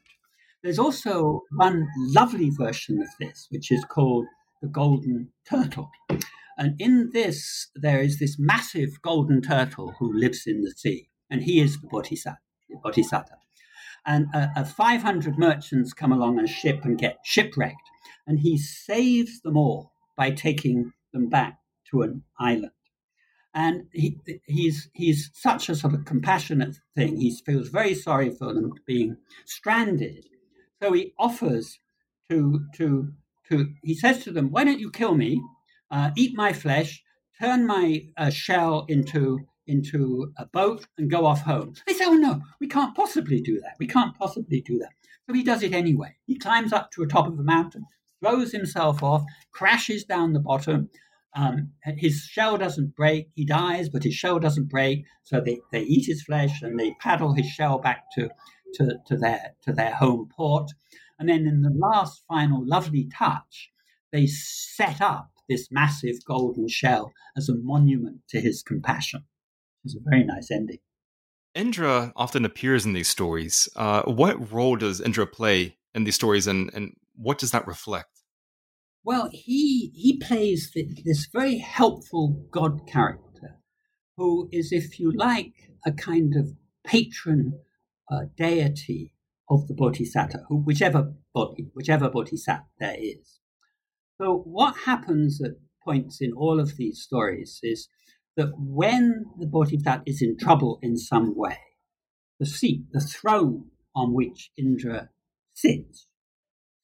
There's also one lovely version of this, which is called the Golden Turtle. And in this, there is this massive golden turtle who lives in the sea, and he is the Bodhisattva. bodhisattva. And uh, uh, 500 merchants come along on a ship and get shipwrecked, and he saves them all by taking them back to an island. And he, he's, he's such a sort of compassionate thing. He feels very sorry for them being stranded. So he offers to, to, to he says to them, Why don't you kill me? Uh, eat my flesh, turn my uh, shell into into a boat and go off home. They say, oh no, we can't possibly do that. We can't possibly do that. So he does it anyway. He climbs up to the top of a mountain, throws himself off, crashes down the bottom. Um, his shell doesn't break. He dies, but his shell doesn't break. So they, they eat his flesh and they paddle his shell back to, to, to, their, to their home port. And then in the last final lovely touch, they set up this massive golden shell as a monument to his compassion. It's a very nice ending. Indra often appears in these stories. Uh, what role does Indra play in these stories, and, and what does that reflect? Well, he he plays this very helpful god character, who is, if you like, a kind of patron uh, deity of the bodhisattva, who, whichever body, whichever bodhisattva there is. So, what happens at points in all of these stories is that when the Bodhisattva is in trouble in some way, the seat, the throne on which Indra sits,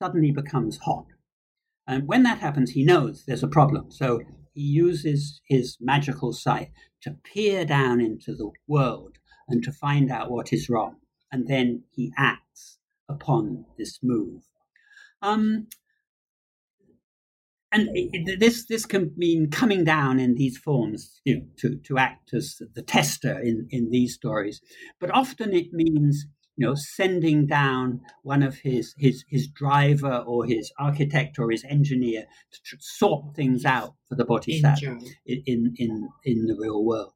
suddenly becomes hot. And when that happens, he knows there's a problem. So he uses his magical sight to peer down into the world and to find out what is wrong. And then he acts upon this move. Um, and it, this this can mean coming down in these forms, you know, to to act as the tester in in these stories, but often it means you know sending down one of his his his driver or his architect or his engineer to tr- sort things out for the bodhisattva in, in in in the real world.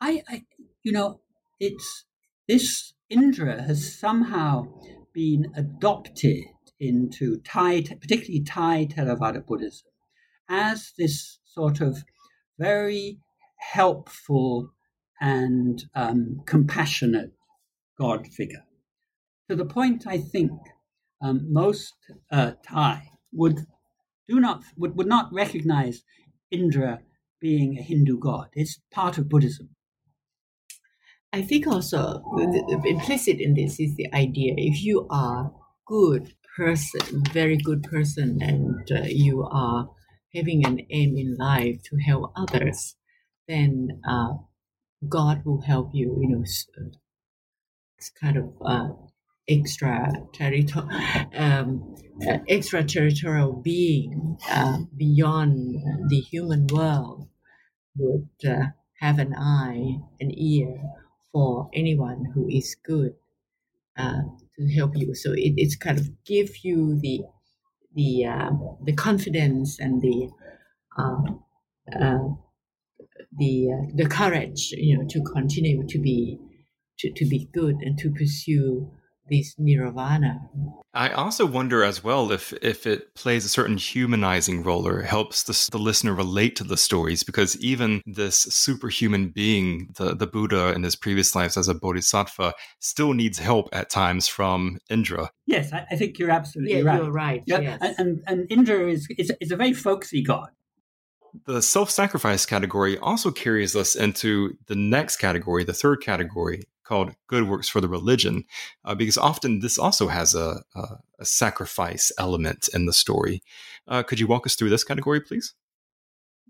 I, I you know it's this Indra has somehow been adopted into Thai, particularly Thai Theravada Buddhism, as this sort of very helpful and um, compassionate God figure. To the point, I think um, most uh, Thai would do not would, would not recognize Indra being a Hindu god. It's part of Buddhism. I think also implicit in this is the idea if you are good person, very good person, and uh, you are having an aim in life to help others, then uh, God will help you. You know, uh, it's kind of uh, extra territorial, um, uh, extraterritorial being uh, beyond the human world would uh, have an eye, an ear for anyone who is good. To help you. So it, it's kind of give you the the uh, the confidence and the uh, uh, the uh, the courage, you know, to continue to be to, to be good and to pursue this nirvana. I also wonder as well if if it plays a certain humanizing role or helps the, the listener relate to the stories because even this superhuman being, the, the Buddha in his previous lives as a bodhisattva, still needs help at times from Indra. Yes, I, I think you're absolutely yeah, right. You're right. Yeah, yes. and, and, and Indra is, is, is a very folksy god. The self sacrifice category also carries us into the next category, the third category, called Good Works for the Religion, uh, because often this also has a, a, a, sacrifice element in the story. Uh, could you walk us through this category, please?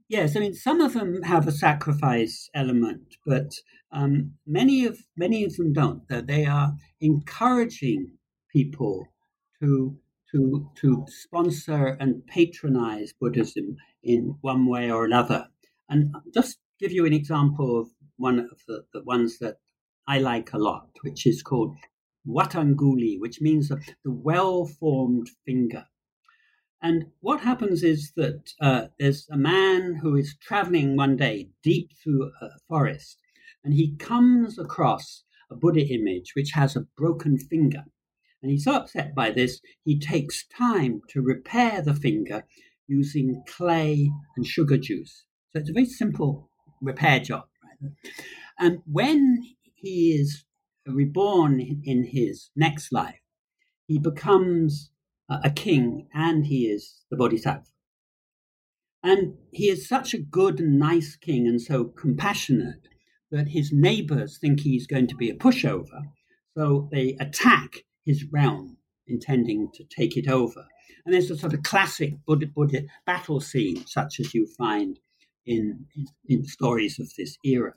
Yes, I mean some of them have a sacrifice element, but um, many of many of them don't. They are encouraging people to to to sponsor and patronize Buddhism in one way or another. And just give you an example of one of the, the ones that I like a lot, which is called Watanguli, which means the the well formed finger. And what happens is that uh, there's a man who is traveling one day deep through a forest, and he comes across a Buddha image which has a broken finger. And he's so upset by this, he takes time to repair the finger using clay and sugar juice. So it's a very simple repair job. Right? And when he is reborn in his next life, he becomes a king and he is the bodhisattva. And he is such a good and nice king and so compassionate that his neighbors think he's going to be a pushover. So they attack his realm, intending to take it over. And there's a sort of classic Buddha, Buddha battle scene, such as you find in, in, in stories of this era.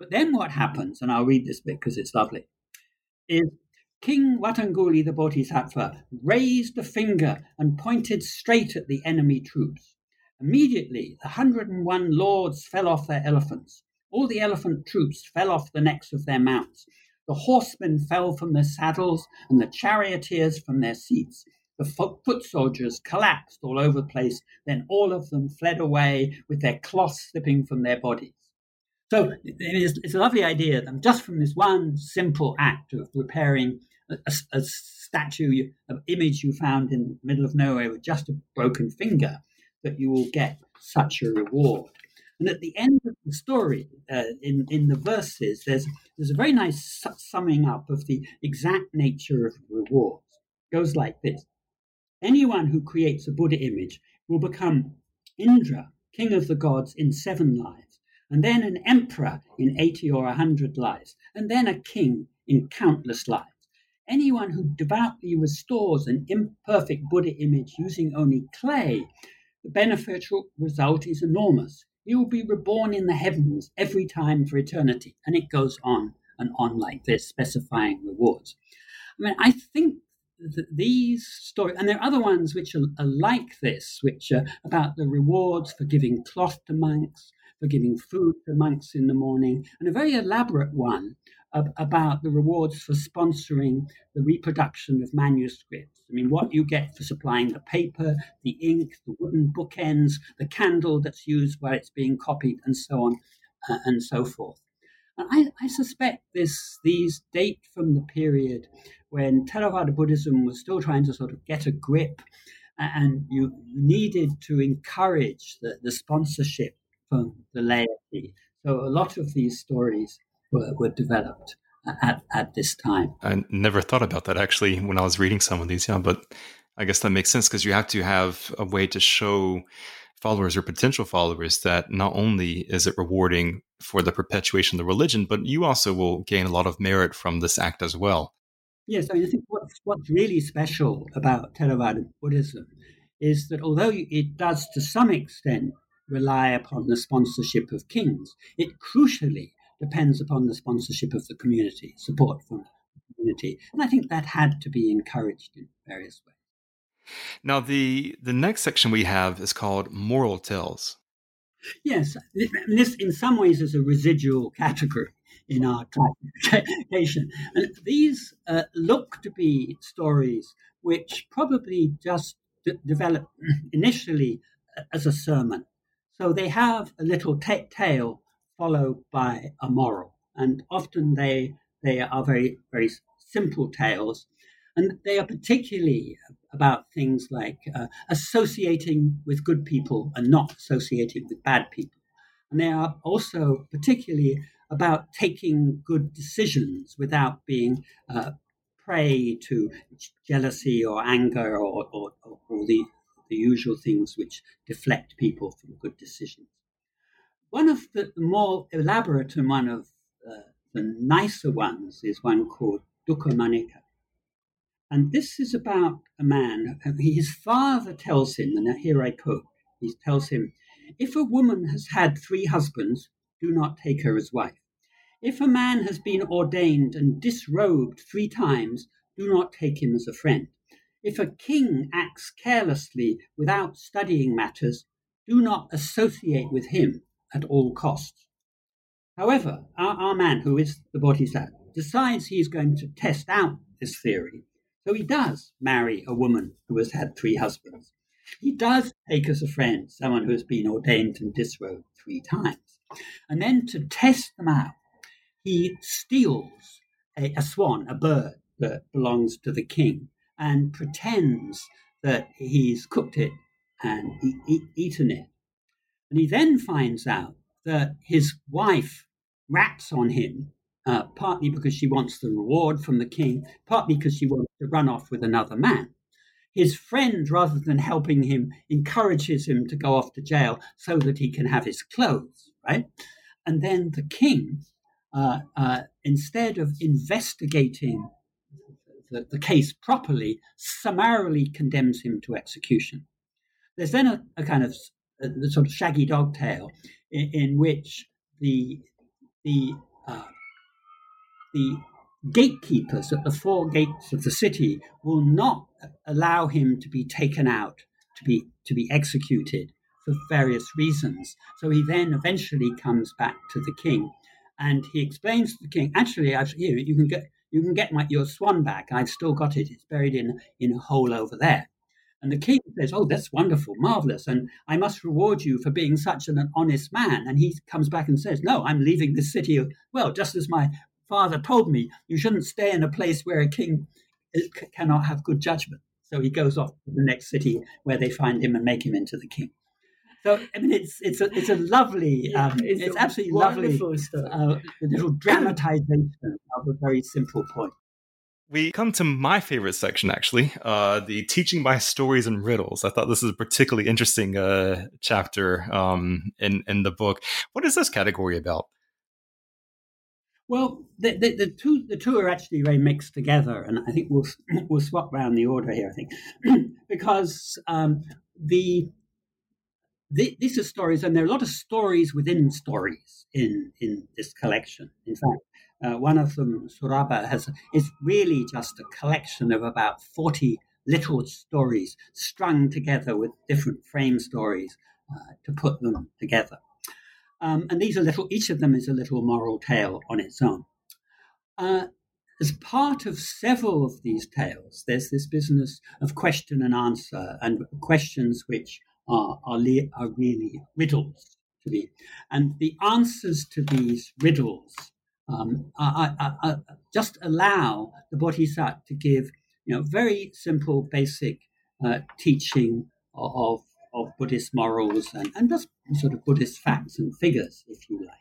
But then what happens, and I'll read this bit because it's lovely, is King Watanguli the Bodhisattva raised a finger and pointed straight at the enemy troops. Immediately, the 101 lords fell off their elephants. All the elephant troops fell off the necks of their mounts. The horsemen fell from their saddles and the charioteers from their seats. The foot soldiers collapsed all over the place. Then all of them fled away with their cloths slipping from their bodies. So it's, it's a lovely idea that just from this one simple act of repairing a, a, statue, an image you found in the middle of nowhere with just a broken finger, that you will get such a reward. And at the end of the story, uh, in, in the verses, there's, there's a very nice summing up of the exact nature of rewards. It goes like this Anyone who creates a Buddha image will become Indra, king of the gods, in seven lives and then an emperor in 80 or 100 lives, and then a king in countless lives. Anyone who devoutly restores an imperfect Buddha image using only clay, the beneficial result is enormous. He will be reborn in the heavens every time for eternity. And it goes on and on like this, specifying rewards. I mean, I think that these stories, and there are other ones which are, are like this, which are about the rewards for giving cloth to monks, for giving food to monks in the morning, and a very elaborate one about the rewards for sponsoring the reproduction of manuscripts. I mean, what you get for supplying the paper, the ink, the wooden bookends, the candle that's used while it's being copied, and so on uh, and so forth. I, I suspect this these date from the period when Theravada Buddhism was still trying to sort of get a grip, and you needed to encourage the, the sponsorship from the laity. So a lot of these stories were, were developed at, at this time. I never thought about that actually when I was reading some of these, yeah, but I guess that makes sense because you have to have a way to show followers or potential followers that not only is it rewarding for the perpetuation of the religion, but you also will gain a lot of merit from this act as well. Yes, I, mean, I think what's, what's really special about Theravada Buddhism is that although it does to some extent rely upon the sponsorship of kings. It crucially depends upon the sponsorship of the community, support from the community. And I think that had to be encouraged in various ways. Now, the, the next section we have is called Moral Tales. Yes, this in some ways is a residual category in our classification. And these uh, look to be stories which probably just d- developed initially as a sermon so they have a little t- tale followed by a moral, and often they they are very very simple tales, and they are particularly about things like uh, associating with good people and not associating with bad people, and they are also particularly about taking good decisions without being uh, prey to jealousy or anger or, or, or the the usual things which deflect people from good decisions. One of the more elaborate and one of uh, the nicer ones is one called Dukkha. And this is about a man, his father tells him, and here I quote, he tells him, if a woman has had three husbands, do not take her as wife. If a man has been ordained and disrobed three times, do not take him as a friend. If a king acts carelessly without studying matters, do not associate with him at all costs. However, our, our man, who is the Bodhisattva, decides he is going to test out this theory. So he does marry a woman who has had three husbands. He does take as a friend someone who has been ordained and disrobed three times. And then to test them out, he steals a, a swan, a bird that belongs to the king, and pretends that he's cooked it and e- e- eaten it. And he then finds out that his wife rats on him, uh, partly because she wants the reward from the king, partly because she wants to run off with another man. His friend, rather than helping him, encourages him to go off to jail so that he can have his clothes, right? And then the king, uh, uh, instead of investigating the, the, case properly, summarily condemns him to execution. There's then a, a kind of a, the sort of shaggy dog tale in, in which the the uh, the gatekeepers at the four gates of the city will not allow him to be taken out to be to be executed for various reasons. So he then eventually comes back to the king, and he explains to the king, "Actually, I've, you, you can get you can get my, your swan back. I've still got it. It's buried in in a hole over there." And the king says, Oh, that's wonderful, marvelous. And I must reward you for being such an honest man. And he comes back and says, No, I'm leaving this city. Well, just as my father told me, you shouldn't stay in a place where a king cannot have good judgment. So he goes off to the next city where they find him and make him into the king. So I mean, it's it's a it's a lovely, um, it's, it's absolutely lovely uh, little dramatization of a very simple point we come to my favorite section, actually, uh, the teaching by stories and riddles. I thought this is a particularly interesting uh, chapter um, in in the book. What is this category about? Well, the, the, the, two the two are actually very mixed together, and I think we'll (clears throat) we'll swap around the order here. I think (clears throat) because um, the, the these are stories, and there are a lot of stories within stories in in this collection. In fact, uh, one of them, Suraba, has is really just a collection of about 40 little stories strung together with different frame stories uh, to put them together. Um, and these are little, each of them is a little moral tale on its own. Uh, as part of several of these tales, there's this business of question and answer, and questions which are, are, are really riddles to me. And the answers to these riddles um, I, I, I just allow the Bodhisattva to give, you know, very simple, basic uh, teaching of, of Buddhist morals and, and just sort of Buddhist facts and figures, if you like.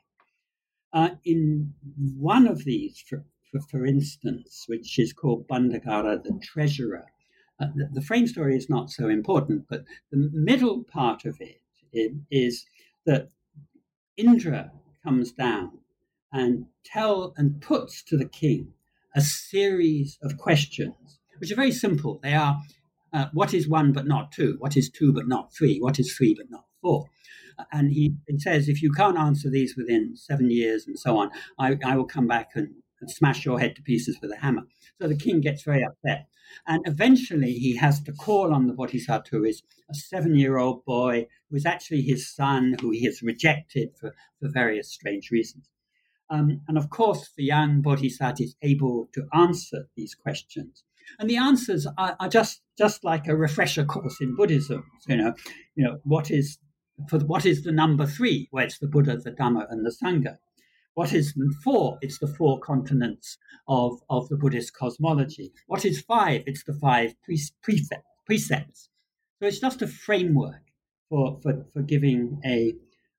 Uh, in one of these, for, for, for, instance, which is called Bandagara, the treasurer, uh, the, the, frame story is not so important, but the middle part of it is that Indra comes down and tell and puts to the king a series of questions, which are very simple. They are uh, what is one but not two? What is two but not three? What is three but not four? And he, he says, if you can't answer these within seven years and so on, I, I will come back and, and smash your head to pieces with a hammer. So the king gets very upset. And eventually he has to call on the Bodhisattva, who is a seven year old boy, who is actually his son, who he has rejected for, for various strange reasons. Um, and of course, the young bodhisattva is able to answer these questions. And the answers are, are, just, just like a refresher course in Buddhism. So, you know, you know what is for what is the number three? Well, it's the Buddha, the Dhamma, and the Sangha. What is four? It's the four continents of, of the Buddhist cosmology. What is five? It's the five precepts. So it's just a framework for, for, for giving a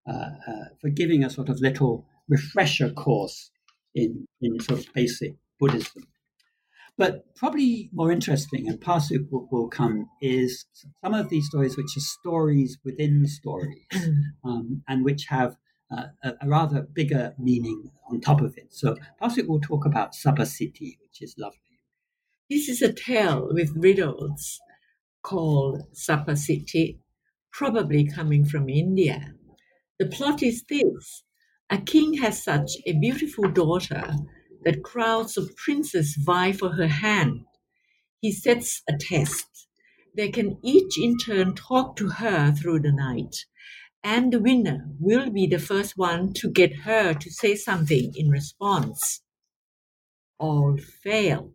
uh, uh, for giving a sort of little refresher course in, in sort of basic Buddhism. But probably more interesting, and Pasuk will, will come, is some of these stories which are stories within stories (clears throat) um, and which have uh, a, a, rather bigger meaning on top of it. So Pasuk will talk about Sabbasiddhi, which is lovely. This is a tale with riddles called Sabbasiddhi, probably coming from India. The plot is this a king has such a beautiful daughter that crowds of princes vie for her hand. He sets a test. They can each in turn talk to her through the night, and the winner will be the first one to get her to say something in response. All fail.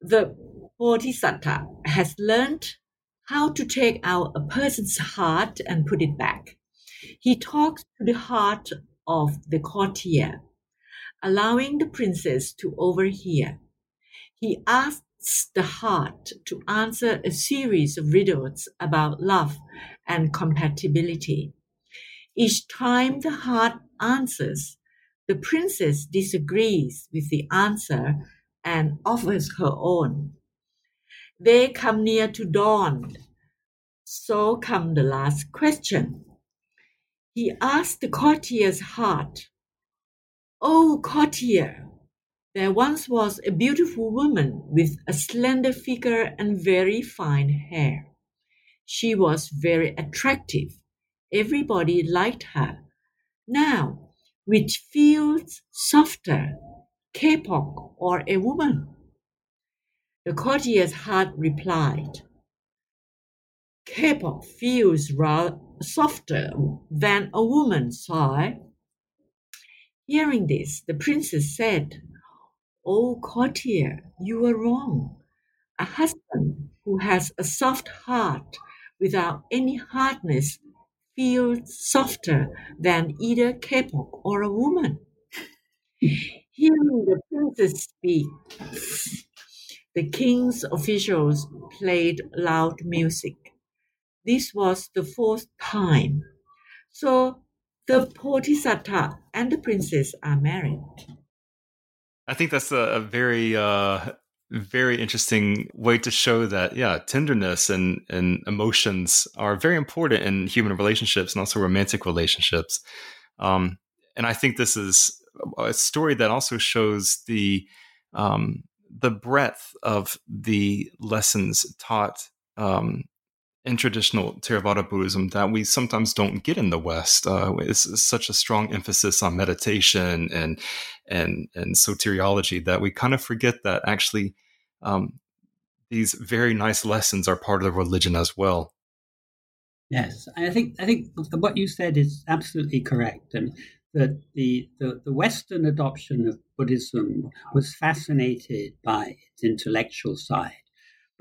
The Bodhisattva has learned how to take out a person's heart and put it back. He talks to the heart of the courtier, allowing the princess to overhear. He asks the heart to answer a series of riddles about love and compatibility. Each time the heart answers, the princess disagrees with the answer and offers her own. They come near to dawn. So come the last question. He asked the courtier's heart, Oh, courtier, there once was a beautiful woman with a slender figure and very fine hair. She was very attractive. Everybody liked her. Now, which feels softer, kapok or a woman? The courtier's heart replied, Kapok feels rather softer than a woman's sigh. Hearing this, the princess said, O courtier, you are wrong. A husband who has a soft heart without any hardness feels softer than either kapok or a woman. Hearing the princess speak, the king's officials played loud music. This was the fourth time. So the Bodhisattva and the princess are married. I think that's a, a very uh, very interesting way to show that yeah tenderness and and emotions are very important in human relationships and also romantic relationships. Um, and i think this is a story that also shows the um, the breadth of the lessons taught um, in traditional Theravada Buddhism that we sometimes don't get in the West. Uh, it's, it's, such a strong emphasis on meditation and and and soteriology that we kind of forget that actually um, these very nice lessons are part of the religion as well. Yes, I think I think what you said is absolutely correct, and that the, the, the Western adoption of Buddhism was fascinated by its intellectual side,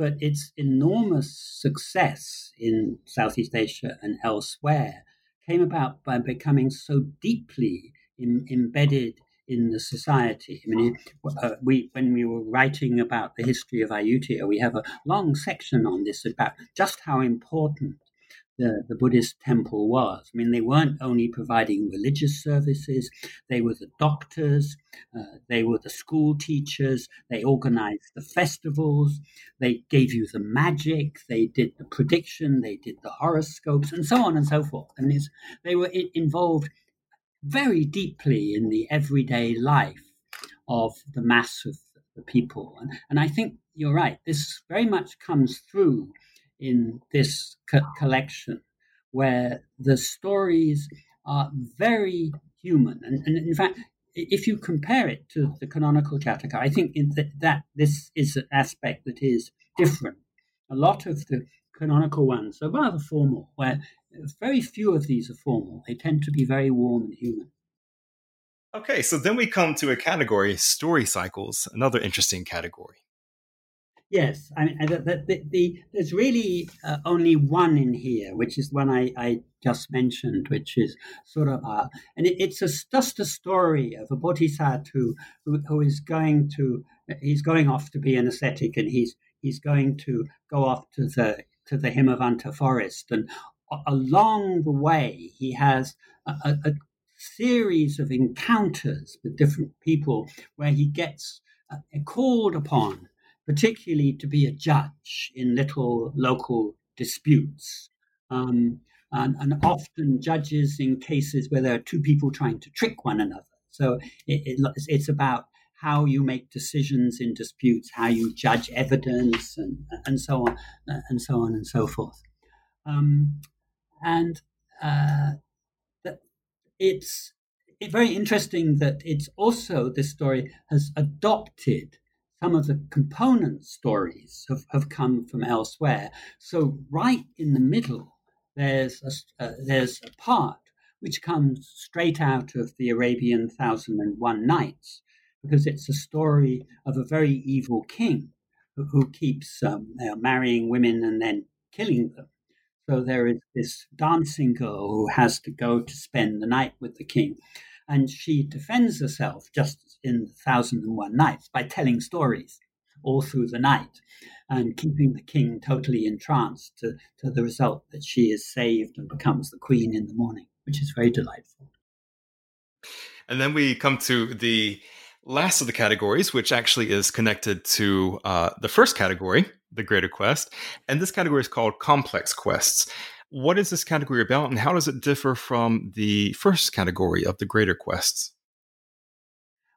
but its enormous success in Southeast Asia and elsewhere came about by becoming so deeply embedded in the society. I mean, uh, we when we were writing about the history of Ayutthaya, we have a long section on this about just how important the, the Buddhist temple was. I mean, they weren't only providing religious services, they were the doctors, uh, they were the school teachers, they organized the festivals, they gave you the magic, they did the prediction, they did the horoscopes, and so on and so forth. And they were involved very deeply in the everyday life of the mass of the people. And, and I think you're right, this very much comes through in this co- collection where the stories are very human. And, and, in fact, if you compare it to the canonical Jataka, I think that, that this is an aspect that is different. A lot of the canonical ones are rather formal, where very few of these are formal. They tend to be very warm and human. Okay, so then we come to a category, story cycles, another interesting category. Yes, I mean, the, the, the, there's really uh, only one in here, which is one I, I just mentioned, which is sort of, a, and it, it's a, just a story of a bodhisattva who, who, who is going to, he's going off to be an ascetic, and he's he's going to go off to the to the Himavanta forest, and along the way he has a, a, a series of encounters with different people where he gets uh, called upon particularly to be a judge in little local disputes. Um, and, and, often judges in cases where there are two people trying to trick one another. So it, it, it's about how you make decisions in disputes, how you judge evidence, and, and so on, and so on and so forth. Um, and uh, it's very interesting that it's also this story has adopted some of the component stories have, have come from elsewhere. So right in the middle, there's a, uh, there's a part which comes straight out of the Arabian Thousand and One Nights, because it's a story of a very evil king who, who keeps um, marrying women and then killing them. So there is this dancing girl who has to go to spend the night with the king, and she defends herself just in Thousand and One Nights by telling stories all through the night and keeping the king totally entranced to, to the result that she is saved and becomes the queen in the morning, which is very delightful. And then we come to the last of the categories, which actually is connected to uh, the first category, the greater quest. And this category is called complex quests. What is this category about, and how does it differ from the first category of the greater quests?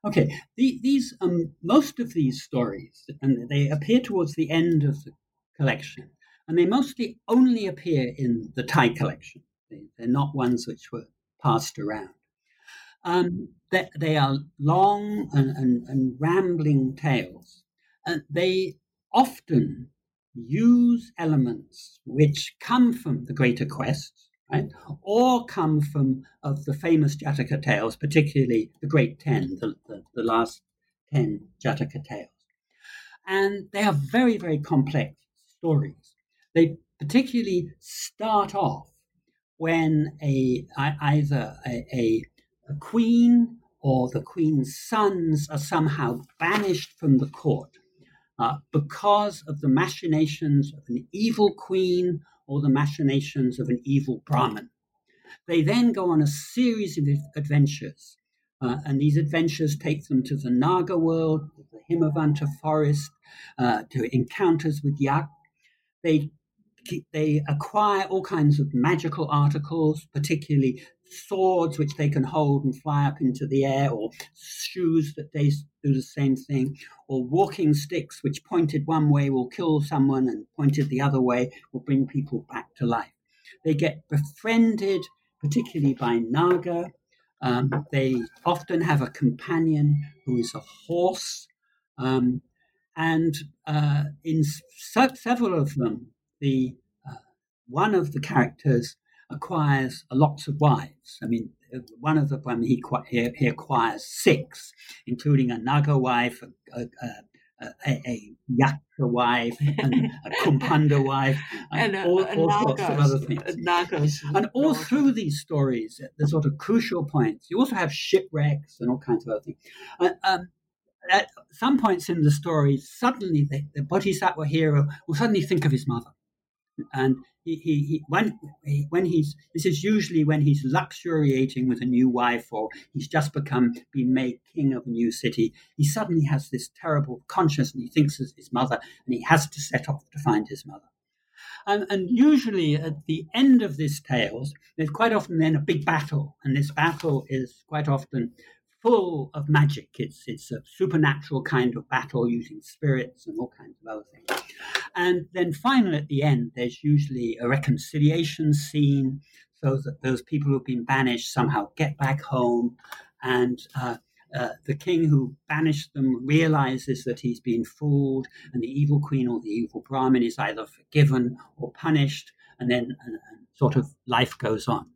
Okay, the, these um, most of these stories, and they appear towards the end of the collection, and they mostly only appear in the Thai collection. They, are not ones which were passed around. Um, they, they, are long and, and, and rambling tales, and they often use elements which come from the greater quests, right, or come from of the famous Jataka tales, particularly the Great Ten, the, the, the last ten Jataka tales. And they are very, very complex stories. They particularly start off when a either a, a, a queen or the queen's sons are somehow banished from the court uh, because of the machinations of an evil queen or the machinations of an evil Brahmin. They then go on a series of adventures, uh, and these adventures take them to the Naga world, the Himavanta forest, uh, to encounters with Yak. They they acquire all kinds of magical articles, particularly swords which they can hold and fly up into the air, or shoes that they do the same thing, or walking sticks which pointed one way will kill someone and pointed the other way will bring people back to life. They get befriended, particularly by Naga. Um, they often have a companion who is a horse. Um, and uh, in se- several of them, the uh, one of the characters acquires lots of wives. I mean, one of them he, he, he acquires six, including a Naga wife, a, a, a, a Yaksha wife, and a (laughs) Kumbhanda wife, and, and all, all sorts of other things. Nagas and all through these stories, the sort of crucial points, you also have shipwrecks and all kinds of other things. Uh, um, at some points in the story, suddenly the, the Bodhisattva hero will suddenly think of his mother and he, he, he when he, when he's this is usually when he's luxuriating with a new wife or he's just become been made king of a new city he suddenly has this terrible conscience and he thinks of his mother and he has to set off to find his mother. And, and usually at the end of this tales there's quite often then a big battle. And this battle is quite often full of magic. It's it's a supernatural kind of battle using spirits and all kinds of other things. And then finally, at the end, there's usually a reconciliation scene, so that those people who've been banished somehow get back home, and uh, uh, the king who banished them realizes that he's been fooled, and the evil queen or the evil Brahmin is either forgiven or punished, and then and sort of life goes on.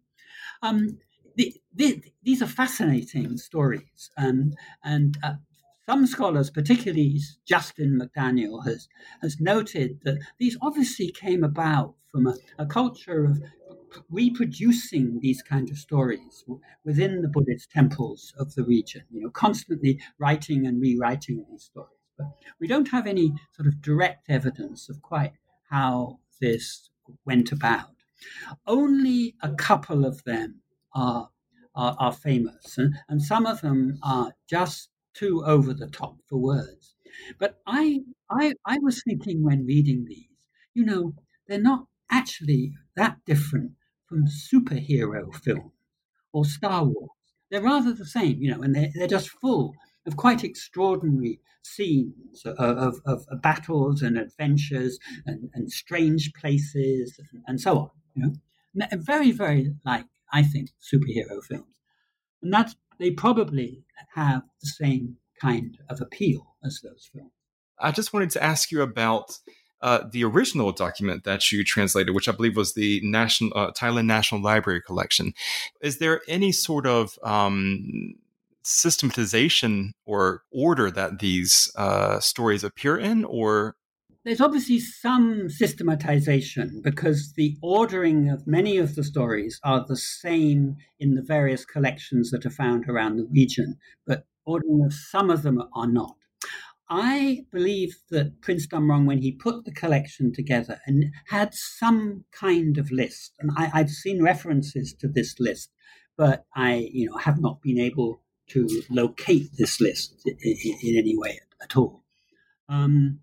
Um, the, the, these are fascinating stories, um, and uh, some scholars, particularly Justin McDaniel, has has noted that these obviously came about from a, a culture of reproducing these kind of stories within the Buddhist temples of the region. You know, constantly writing and rewriting these stories, but we don't have any sort of direct evidence of quite how this went about. Only a couple of them are, are, are famous, and, and some of them are just too over the top for words. But I, I, I was thinking when reading these, you know, they're not actually that different from superhero films or Star Wars. They're rather the same, you know, and they're, they're just full of quite extraordinary scenes of, of, of battles and adventures and, and strange places and, and, so on. You know, very, very like I think, superhero films. And that's, they probably have the same kind of appeal as those films. I just wanted to ask you about uh, the original document that you translated, which I believe was the National uh, Thailand National Library collection. Is there any sort of um, systematization or order that these uh, stories appear in, or there's obviously some systematization because the ordering of many of the stories are the same in the various collections that are found around the region, but ordering of some of them are not. I believe that Prince Damrong, when he put the collection together and had some kind of list, and I, have seen references to this list, but I, you know, have not been able to locate this list in, in any way at all. Um,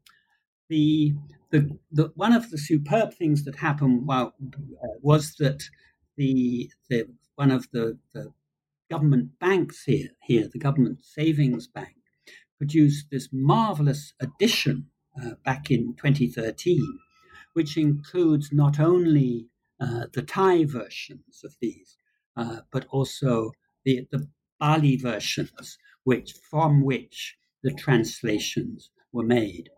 the, the, the one of the superb things that happened well, uh, was that the, the one of the, the government banks here, here, the government savings bank, produced this marvelous edition uh, back in 2013, which includes not only uh, the Thai versions of these, uh, but also the, the Pali versions, which from which the translations were made.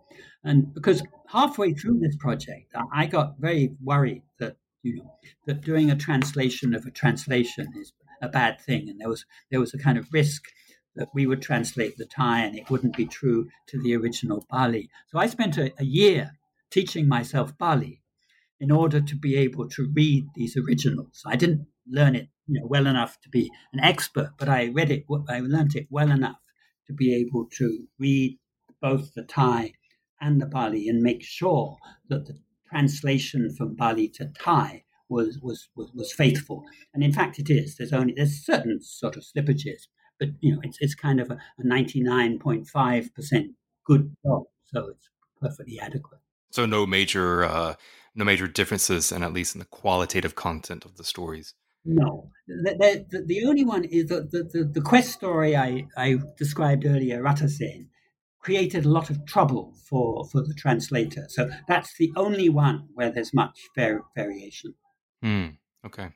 And because halfway through this project, I got very worried that you know that doing a translation of a translation is a bad thing, and there was there was a kind of risk that we would translate the Thai and it wouldn't be true to the original Pali. So I spent a, a year teaching myself Pali in order to be able to read these originals. I didn't learn it you know, well enough to be an expert, but I read it, I learned it well enough to be able to read both the Thai and the Pali and make sure that the translation from Pali to Thai was, was, was, was faithful. And in fact, it is. There's only there's certain sort of slippages, but you know, it's, it's kind of a, a 99.5% good job. So it's perfectly adequate. So no major uh, no major differences, and at least in the qualitative content of the stories. No, the, the, the only one is the, the, the, quest story I, I described earlier, Ratasen, created a lot of trouble for, for the translator. So that's the only one where there's much var- variation. Hmm. okay.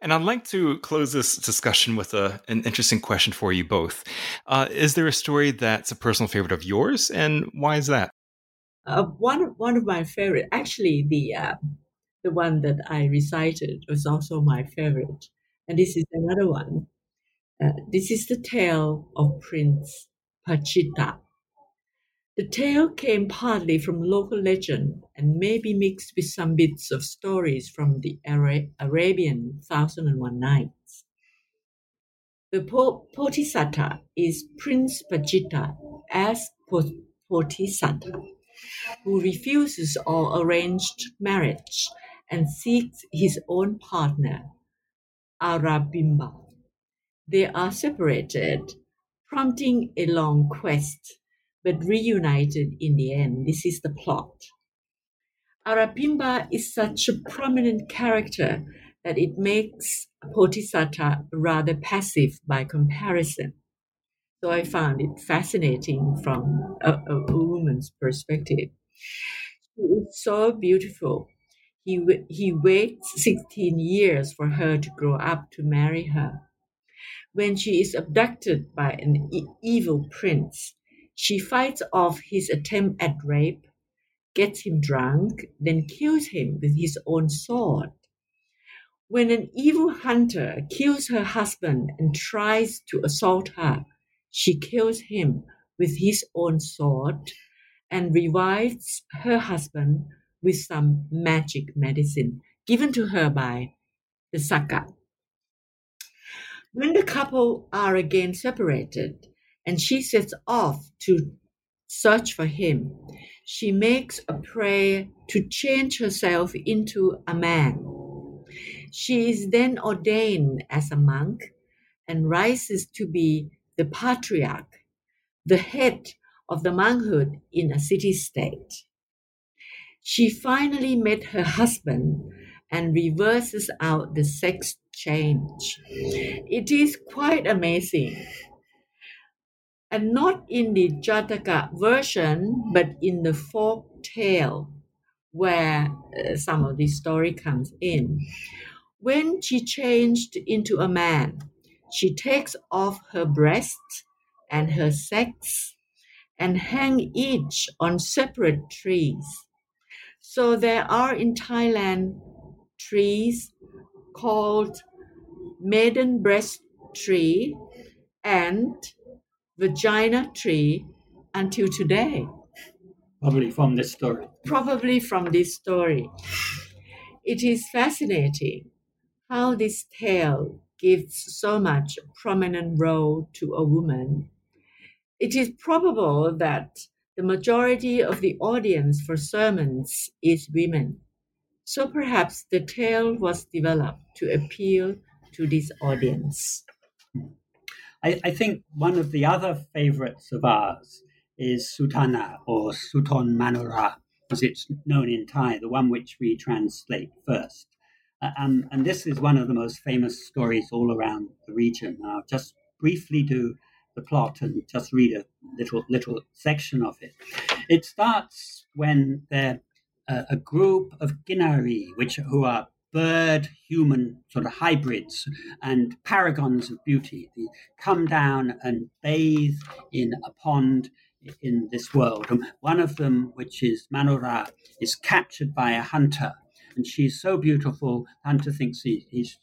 And I'd like to close this discussion with a, an interesting question for you both. Uh, is there a story that's a personal favorite of yours, and why is that? Uh, one one of my favorite, actually, the uh, the one that I recited was also my favorite, and this is another one. Uh, this is the tale of Prince Pachita. The tale came partly from local legend and may be mixed with some bits of stories from the Arabian Thousand and One Nights. The Bodhisattva is Prince Pachita as Bodhisattva, who refuses all arranged marriage and seeks his own partner, Arabimba. They are separated, prompting a long quest but reunited in the end. This is the plot. Arapimba is such a prominent character that it makes Bodhisattva rather passive by comparison. So I found it fascinating from a, a woman's perspective. She is so beautiful. He, he waits 16 years for her to grow up to marry her. When she is abducted by an e- evil prince, she fights off his attempt at rape, gets him drunk, then kills him with his own sword. When an evil hunter kills her husband and tries to assault her, she kills him with his own sword and revives her husband with some magic medicine given to her by the Sakka. When the couple are again separated, and she sets off to search for him. She makes a prayer to change herself into a man. She is then ordained as a monk and rises to be the patriarch, the head of the monkhood in a city state. She finally met her husband and reverses out the sex change. It is quite amazing and not in the Jataka version, but in the folk tale where uh, some of the story comes in. When she changed into a man, she takes off her breasts and her sex and hang each on separate trees. So there are in Thailand trees called maiden breast tree and vagina tree until today. Probably from this story. Probably from this story. It is fascinating how this tale gives so much prominent role to a woman. It is probable that the majority of the audience for sermons is women. So perhaps the tale was developed to appeal to this audience. I, I think one of the other favorites of ours is Sutana or Suton Manora, as it's known in Thai, the one which we translate first. Uh, um, and this is one of the most famous stories all around the region. I'll just briefly do the plot and just read a little little section of it. It starts when there uh, a group of Kinari, which who are bird human sort of hybrids and paragons of beauty, they come down and bathe in a pond in this world. And one of them, which is Manora, is captured by a hunter, and she's so beautiful. Hunter thinks he, he's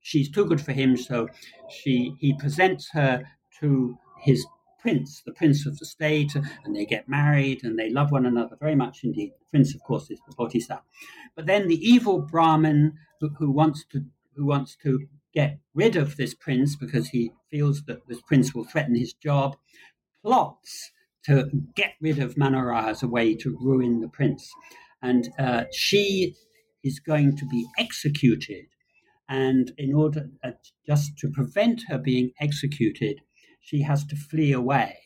she's too good for him, so she he presents her to his prince, the prince of the state, and they get married and they love one another very much indeed. The prince, of course, is the Bodhisattva. But then the evil Brahmin who, who wants to who wants to get rid of this prince because he feels that this prince will threaten his job, plots to get rid of Manora as a way to ruin the prince. And uh, she is going to be executed. And in order uh, just to prevent her being executed, she has to flee away.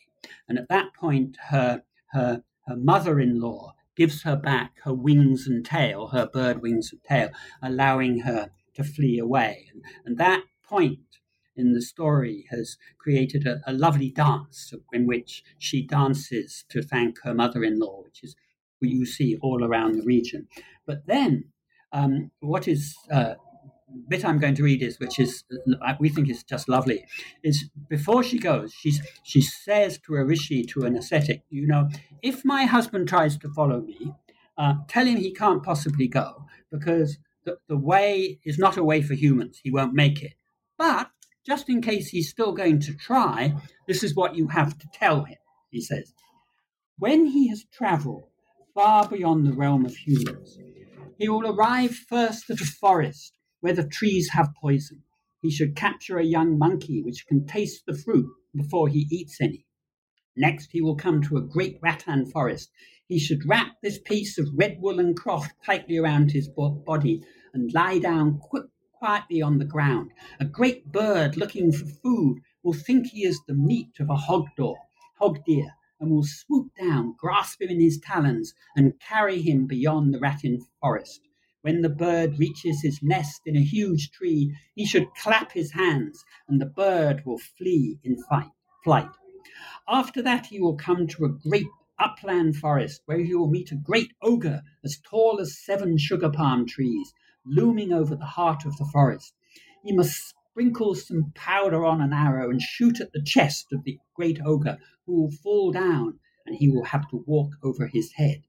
And at that point, her, her, her mother in law gives her back her wings and tail, her bird wings and tail, allowing her to flee away. And, and that point in the story has created a, a, lovely dance in which she dances to thank her mother in law, which is what you see all around the region. But then, um, what is uh, bit I'm going to read is, which is uh, we think is just lovely, is before she goes, she's she says to a rishi, to an ascetic, you know, if my husband tries to follow me, uh, tell him he can't possibly go because the, the way is not a way for humans. He won't make it. But just in case he's still going to try, this is what you have to tell him, he says. When he has traveled far beyond the realm of humans, he will arrive first at a forest where the trees have poison. He should capture a young monkey which can taste the fruit before he eats any. Next, he will come to a great rattan forest. He should wrap this piece of red woolen cloth tightly around his body and lie down quick, quietly on the ground. A great bird looking for food will think he is the meat of a hog, door, hog deer and will swoop down, grasp him in his talons, and carry him beyond the rattan forest. When the bird reaches his nest in a huge tree, he should clap his hands, and the bird will flee in fight, flight. After that, he will come to a great upland forest where he will meet a great ogre as tall as seven sugar palm trees, looming over the heart of the forest. He must sprinkle some powder on an arrow and shoot at the chest of the great ogre, who will fall down, and he will have to walk over his head.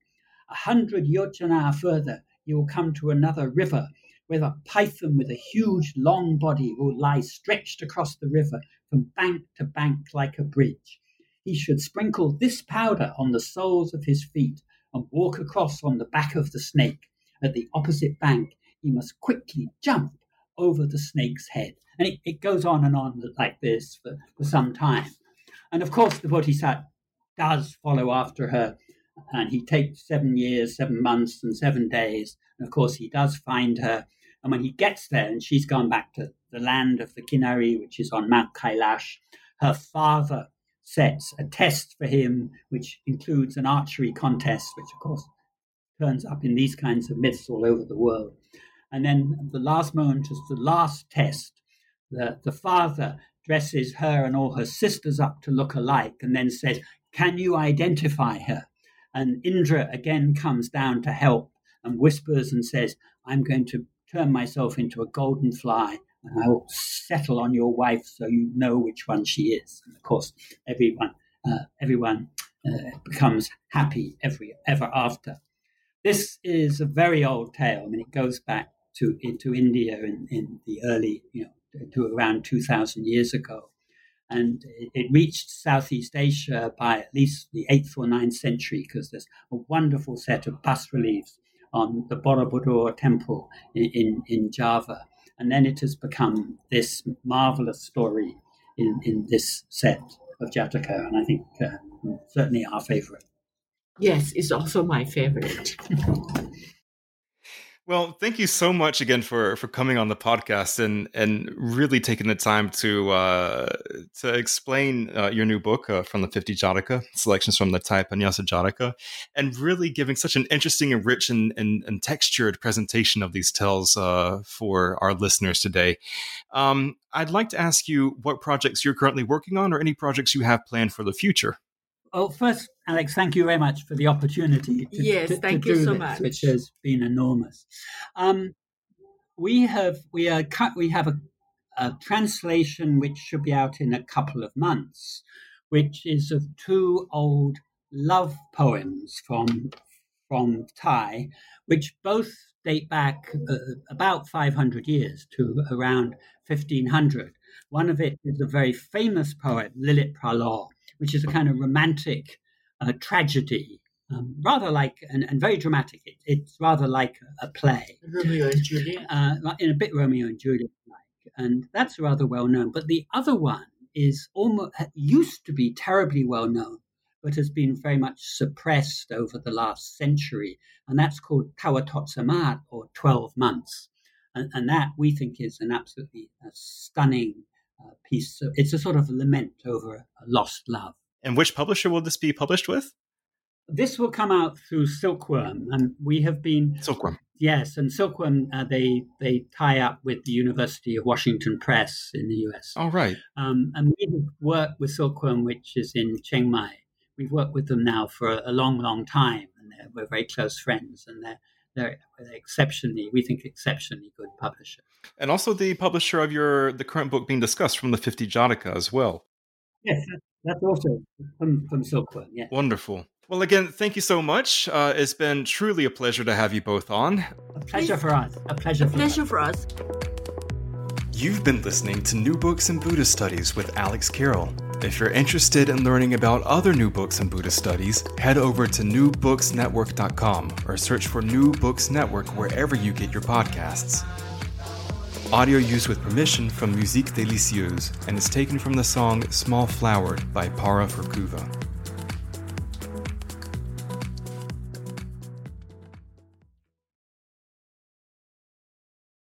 A hundred yojana further, you will come to another river where a python with a huge long body will lie stretched across the river from bank to bank like a bridge. He should sprinkle this powder on the soles of his feet and walk across on the back of the snake. At the opposite bank, he must quickly jump over the snake's head. And it, it goes on and on like this for, for some time. And of course, the Bodhisattva does follow after her and he takes seven years, seven months, and seven days. And of course, he does find her. And when he gets there, and she's gone back to the land of the Kinari, which is on Mount Kailash, her father sets a test for him, which includes an archery contest, which of course turns up in these kinds of myths all over the world. And then the last moment is the last test. The, the father dresses her and all her sisters up to look alike and then says, Can you identify her? And Indra again comes down to help and whispers and says, I'm going to turn myself into a golden fly and I will settle on your wife so you know which one she is. And of course, everyone, uh, everyone uh, becomes happy every ever after. This is a very old tale. I mean, it goes back to into India in, in the early, you know, to around 2,000 years ago. And it reached Southeast Asia by at least the 8th or ninth century because there's a wonderful set of bas reliefs on the Borobudur temple in, in, in, Java. And then it has become this marvelous story in, in this set of Jataka, and I think uh, certainly our favorite. Yes, it's also my favorite. (laughs) Well, thank you so much again for for coming on the podcast and and really taking the time to uh, to explain uh, your new book uh, from the 50 Jataka, selections from the Thai Panyasa Jataka, and really giving such an interesting and rich and, and, and textured presentation of these tales uh, for our listeners today. Um, I'd like to ask you what projects you're currently working on or any projects you have planned for the future. Well, first, Alex, thank you very much for the opportunity. To, yes, to, thank to you so this, much. Which has been enormous. Um, we have we are we have a, a, translation which should be out in a couple of months, which is of two old love poems from from Thai, which both date back uh, about 500 years to around 1500. One of it is a very famous poet, Lilit Phra Lo, which is a kind of romantic uh, tragedy, um, rather like and, and very dramatic. It, it's rather like a, play, Romeo and Juliet, uh, in a bit Romeo and Juliet like, and that's rather well known. But the other one is almost used to be terribly well known, but has been very much suppressed over the last century, and that's called Thawathotsamat or Twelve Months, and, and that we think is an absolutely uh, stunning uh, piece. Of, it's a sort of lament over a lost love. And which publisher will this be published with? This will come out through Silkworm, and we have been Silkworm. Yes, and Silkworm uh, they they tie up with the University of Washington Press in the U.S. All right. Um, and we have worked with Silkworm, which is in Chiang Mai. We've worked with them now for a long, long time, and we're very close friends, and they're they're exceptionally, we think, exceptionally good publisher. And also the publisher of your the current book being discussed from the 50 Jataka as well. Yes, that's also from, from Silkworm. Yeah. Wonderful. Well, again, thank you so much. Uh, it's been truly a pleasure to have you both on. A pleasure for us. A pleasure. A pleasure for us. You've been listening to New Books in Buddhist Studies with Alex Carroll. If you're interested in learning about other new books in Buddhist studies, head over to newbooksnetwork.com or search for New Books Network wherever you get your podcasts. Audio used with permission from Musique Delicieuse and is taken from the song Small Flowered by Para Verkuva.